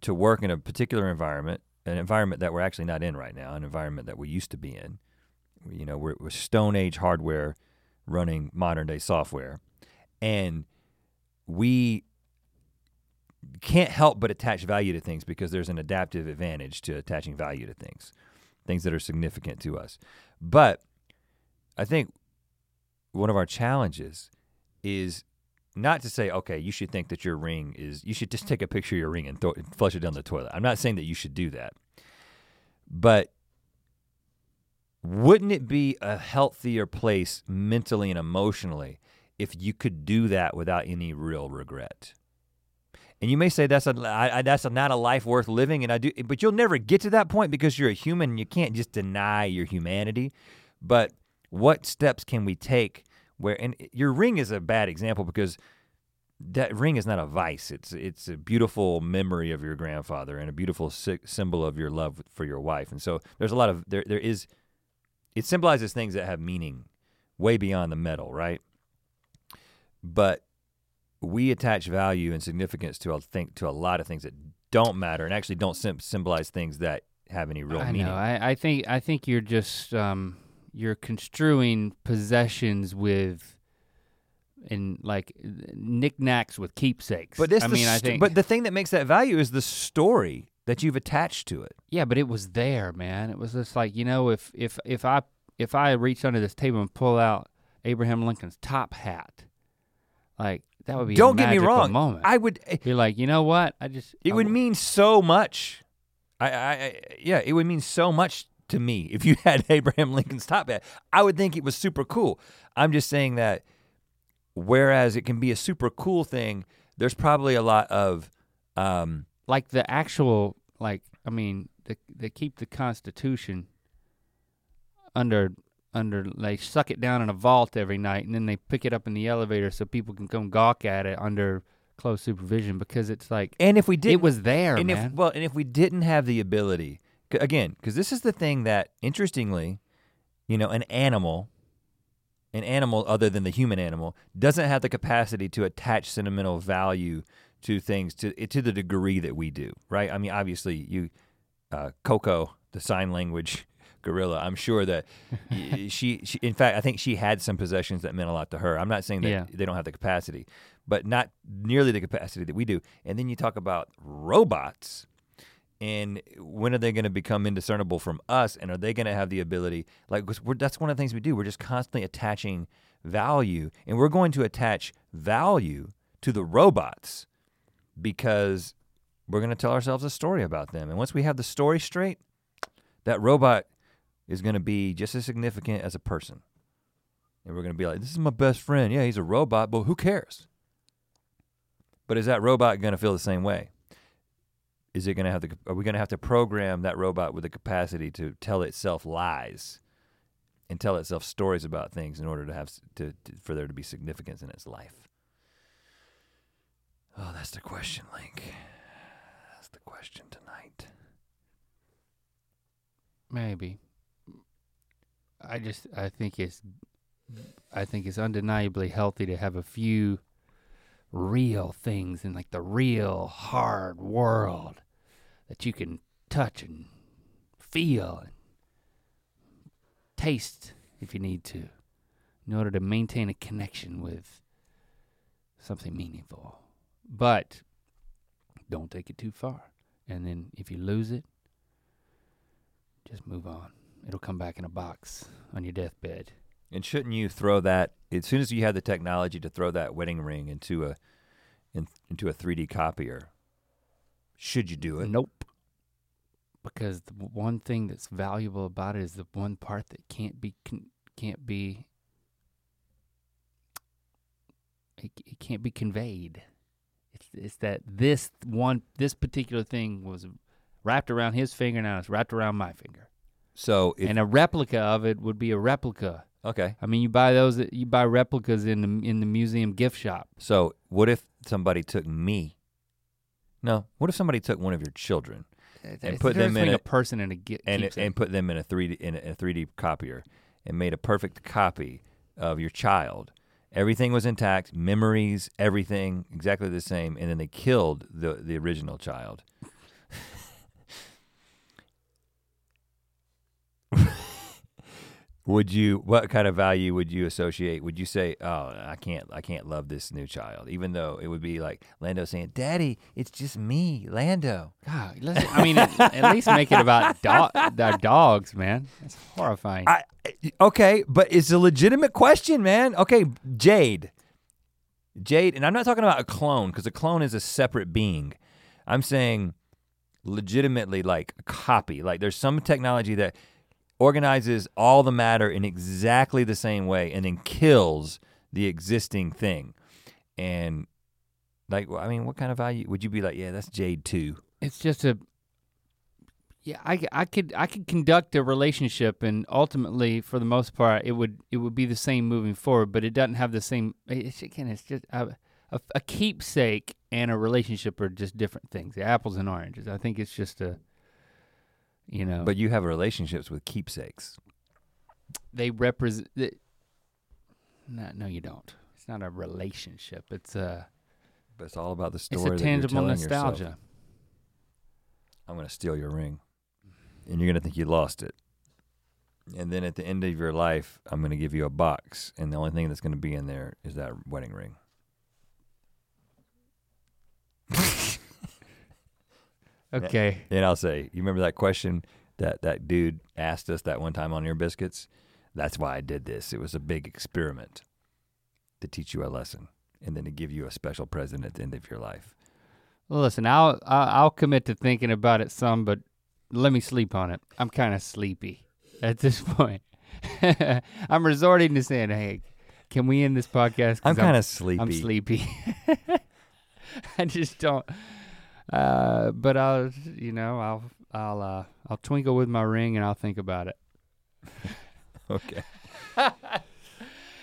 to work in a particular environment, an environment that we're actually not in right now, an environment that we used to be in you know, we're, we're Stone Age hardware running modern day software, and we can't help but attach value to things because there's an adaptive advantage to attaching value to things, things that are significant to us. But I think one of our challenges is not to say, okay, you should think that your ring is, you should just take a picture of your ring and throw, flush it down the toilet. I'm not saying that you should do that. But wouldn't it be a healthier place mentally and emotionally if you could do that without any real regret? And you may say that's a I, I, that's a, not a life worth living, and I do, but you'll never get to that point because you're a human. and You can't just deny your humanity. But what steps can we take where? And your ring is a bad example because that ring is not a vice. It's it's a beautiful memory of your grandfather and a beautiful symbol of your love for your wife. And so there's a lot of there there is. It symbolizes things that have meaning, way beyond the metal, right? But we attach value and significance to a think to a lot of things that don't matter and actually don't sim- symbolize things that have any real I meaning. Know. I, I think I think you're just um, you're construing possessions with and like knickknacks with keepsakes. But this, I mean, st- I think. But the thing that makes that value is the story that you've attached to it. Yeah, but it was there, man. It was just like you know, if if if I if I reach under this table and pull out Abraham Lincoln's top hat, like that would be don't get me wrong. Moment. I would be like, you know what? I just it I would mean so much. I, I, I, yeah, it would mean so much to me if you had Abraham Lincoln's top hat. I would think it was super cool. I'm just saying that. Whereas it can be a super cool thing, there's probably a lot of um, like the actual like I mean the, they keep the Constitution under under they suck it down in a vault every night and then they pick it up in the elevator so people can come gawk at it under close supervision because it's like and if we did it was there and man. if well and if we didn't have the ability again because this is the thing that interestingly you know an animal an animal other than the human animal doesn't have the capacity to attach sentimental value to things to to the degree that we do right i mean obviously you uh, Koko the sign language gorilla. I'm sure that she, she, in fact, I think she had some possessions that meant a lot to her. I'm not saying that Yeah. they don't have the capacity, but not nearly the capacity that we do. And then you talk about robots. And when are they going to become indiscernible from us? And are they going to have the ability? Like, we're, that's one of the things we do. We're just constantly attaching value, and we're going to attach value to the robots because we're going to tell ourselves a story about them. And once we have the story straight, that robot is going to be just as significant as a person. And we're going to be like, this is my best friend. Yeah, he's a robot, but who cares? But is that robot going to feel the same way? Is it going to have the, are we going to have to program that robot with the capacity to tell itself lies and tell itself stories about things in order to have, to, to for there to be significance in its life? Oh, that's the question, Link. That's the question tonight. Maybe. I just I think it's I think it's undeniably healthy to have a few real things in like the real hard world that you can touch and feel and taste if you need to in order to maintain a connection with something meaningful. But don't take it too far. And then if you lose it, just move on. It'll come back in a box on your deathbed. And shouldn't you throw that as soon as you have the technology to throw that wedding ring into a in, into a 3D copier? Should you do it? Nope. Because the one thing that's valuable about it is the one part that can't be con- can't be it, it can't be conveyed. It's it's that this one this particular thing was wrapped around his finger now it's wrapped around my finger. So if, and a replica of it would be a replica. okay. I mean, you buy those you buy replicas in the in the museum gift shop. So what if somebody took me? No. What if somebody took one of your children It's put them in a- a person and a and keepsake. and put them in a 3D in a 3D copier and made a perfect copy of your child? Everything was intact, memories, everything exactly the same, and then they killed the the original child. Would you what kind of value would you associate? Would you say oh i can't i can't love this new child even though it would be like lando saying daddy it's just me lando. God, I mean, at, at least make it about do- their dogs, man. That's horrifying. I, okay but it's a legitimate question man. Okay jade. Jade and i'm not talking about a clone because a clone is a separate being. I'm saying legitimately like a copy. Like there's some technology that organizes all the matter in exactly the same way and then kills the existing thing. And like, I mean, what kind of value would you be like? Yeah, that's Jade too. it's just a yeah I, I could i could conduct a relationship and ultimately for the most part it would it would be the same moving forward but it doesn't have the same it's, again it's just a, a, a keepsake and a relationship are just different things They're apples and oranges i think it's just a you know But you have relationships with keepsakes. they represent no, no you don't it's not a relationship it's a But it's all about the story. it's a tangible nostalgia yourself. I'm gonna steal your ring, and you're gonna think you lost it. And then at the end of your life, I'm gonna give you a box, and the only thing that's gonna be in there is that wedding ring. Okay And I'll say, you remember that question that that dude asked us that one time on Ear Biscuits? That's why I did this. It was a big experiment to teach you a lesson, and then to give you a special present at the end of your life. Well, listen, I'll I'll I'll commit to thinking about it some, but let me sleep on it. I'm kind of sleepy at this point. I'm resorting to saying, "Hey, can we end this podcast?" I'm kind of sleepy. I'm sleepy. I just don't. Uh, but I'll, you know, I'll I'll uh, I'll twinkle with my ring and I'll think about it. Okay.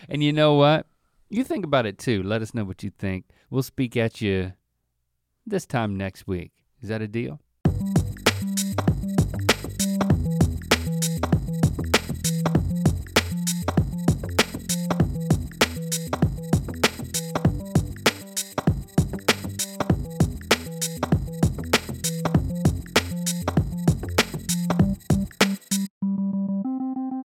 And you know what? You think about it too. Let us know what you think. We'll speak at you this time next week. Is that a deal?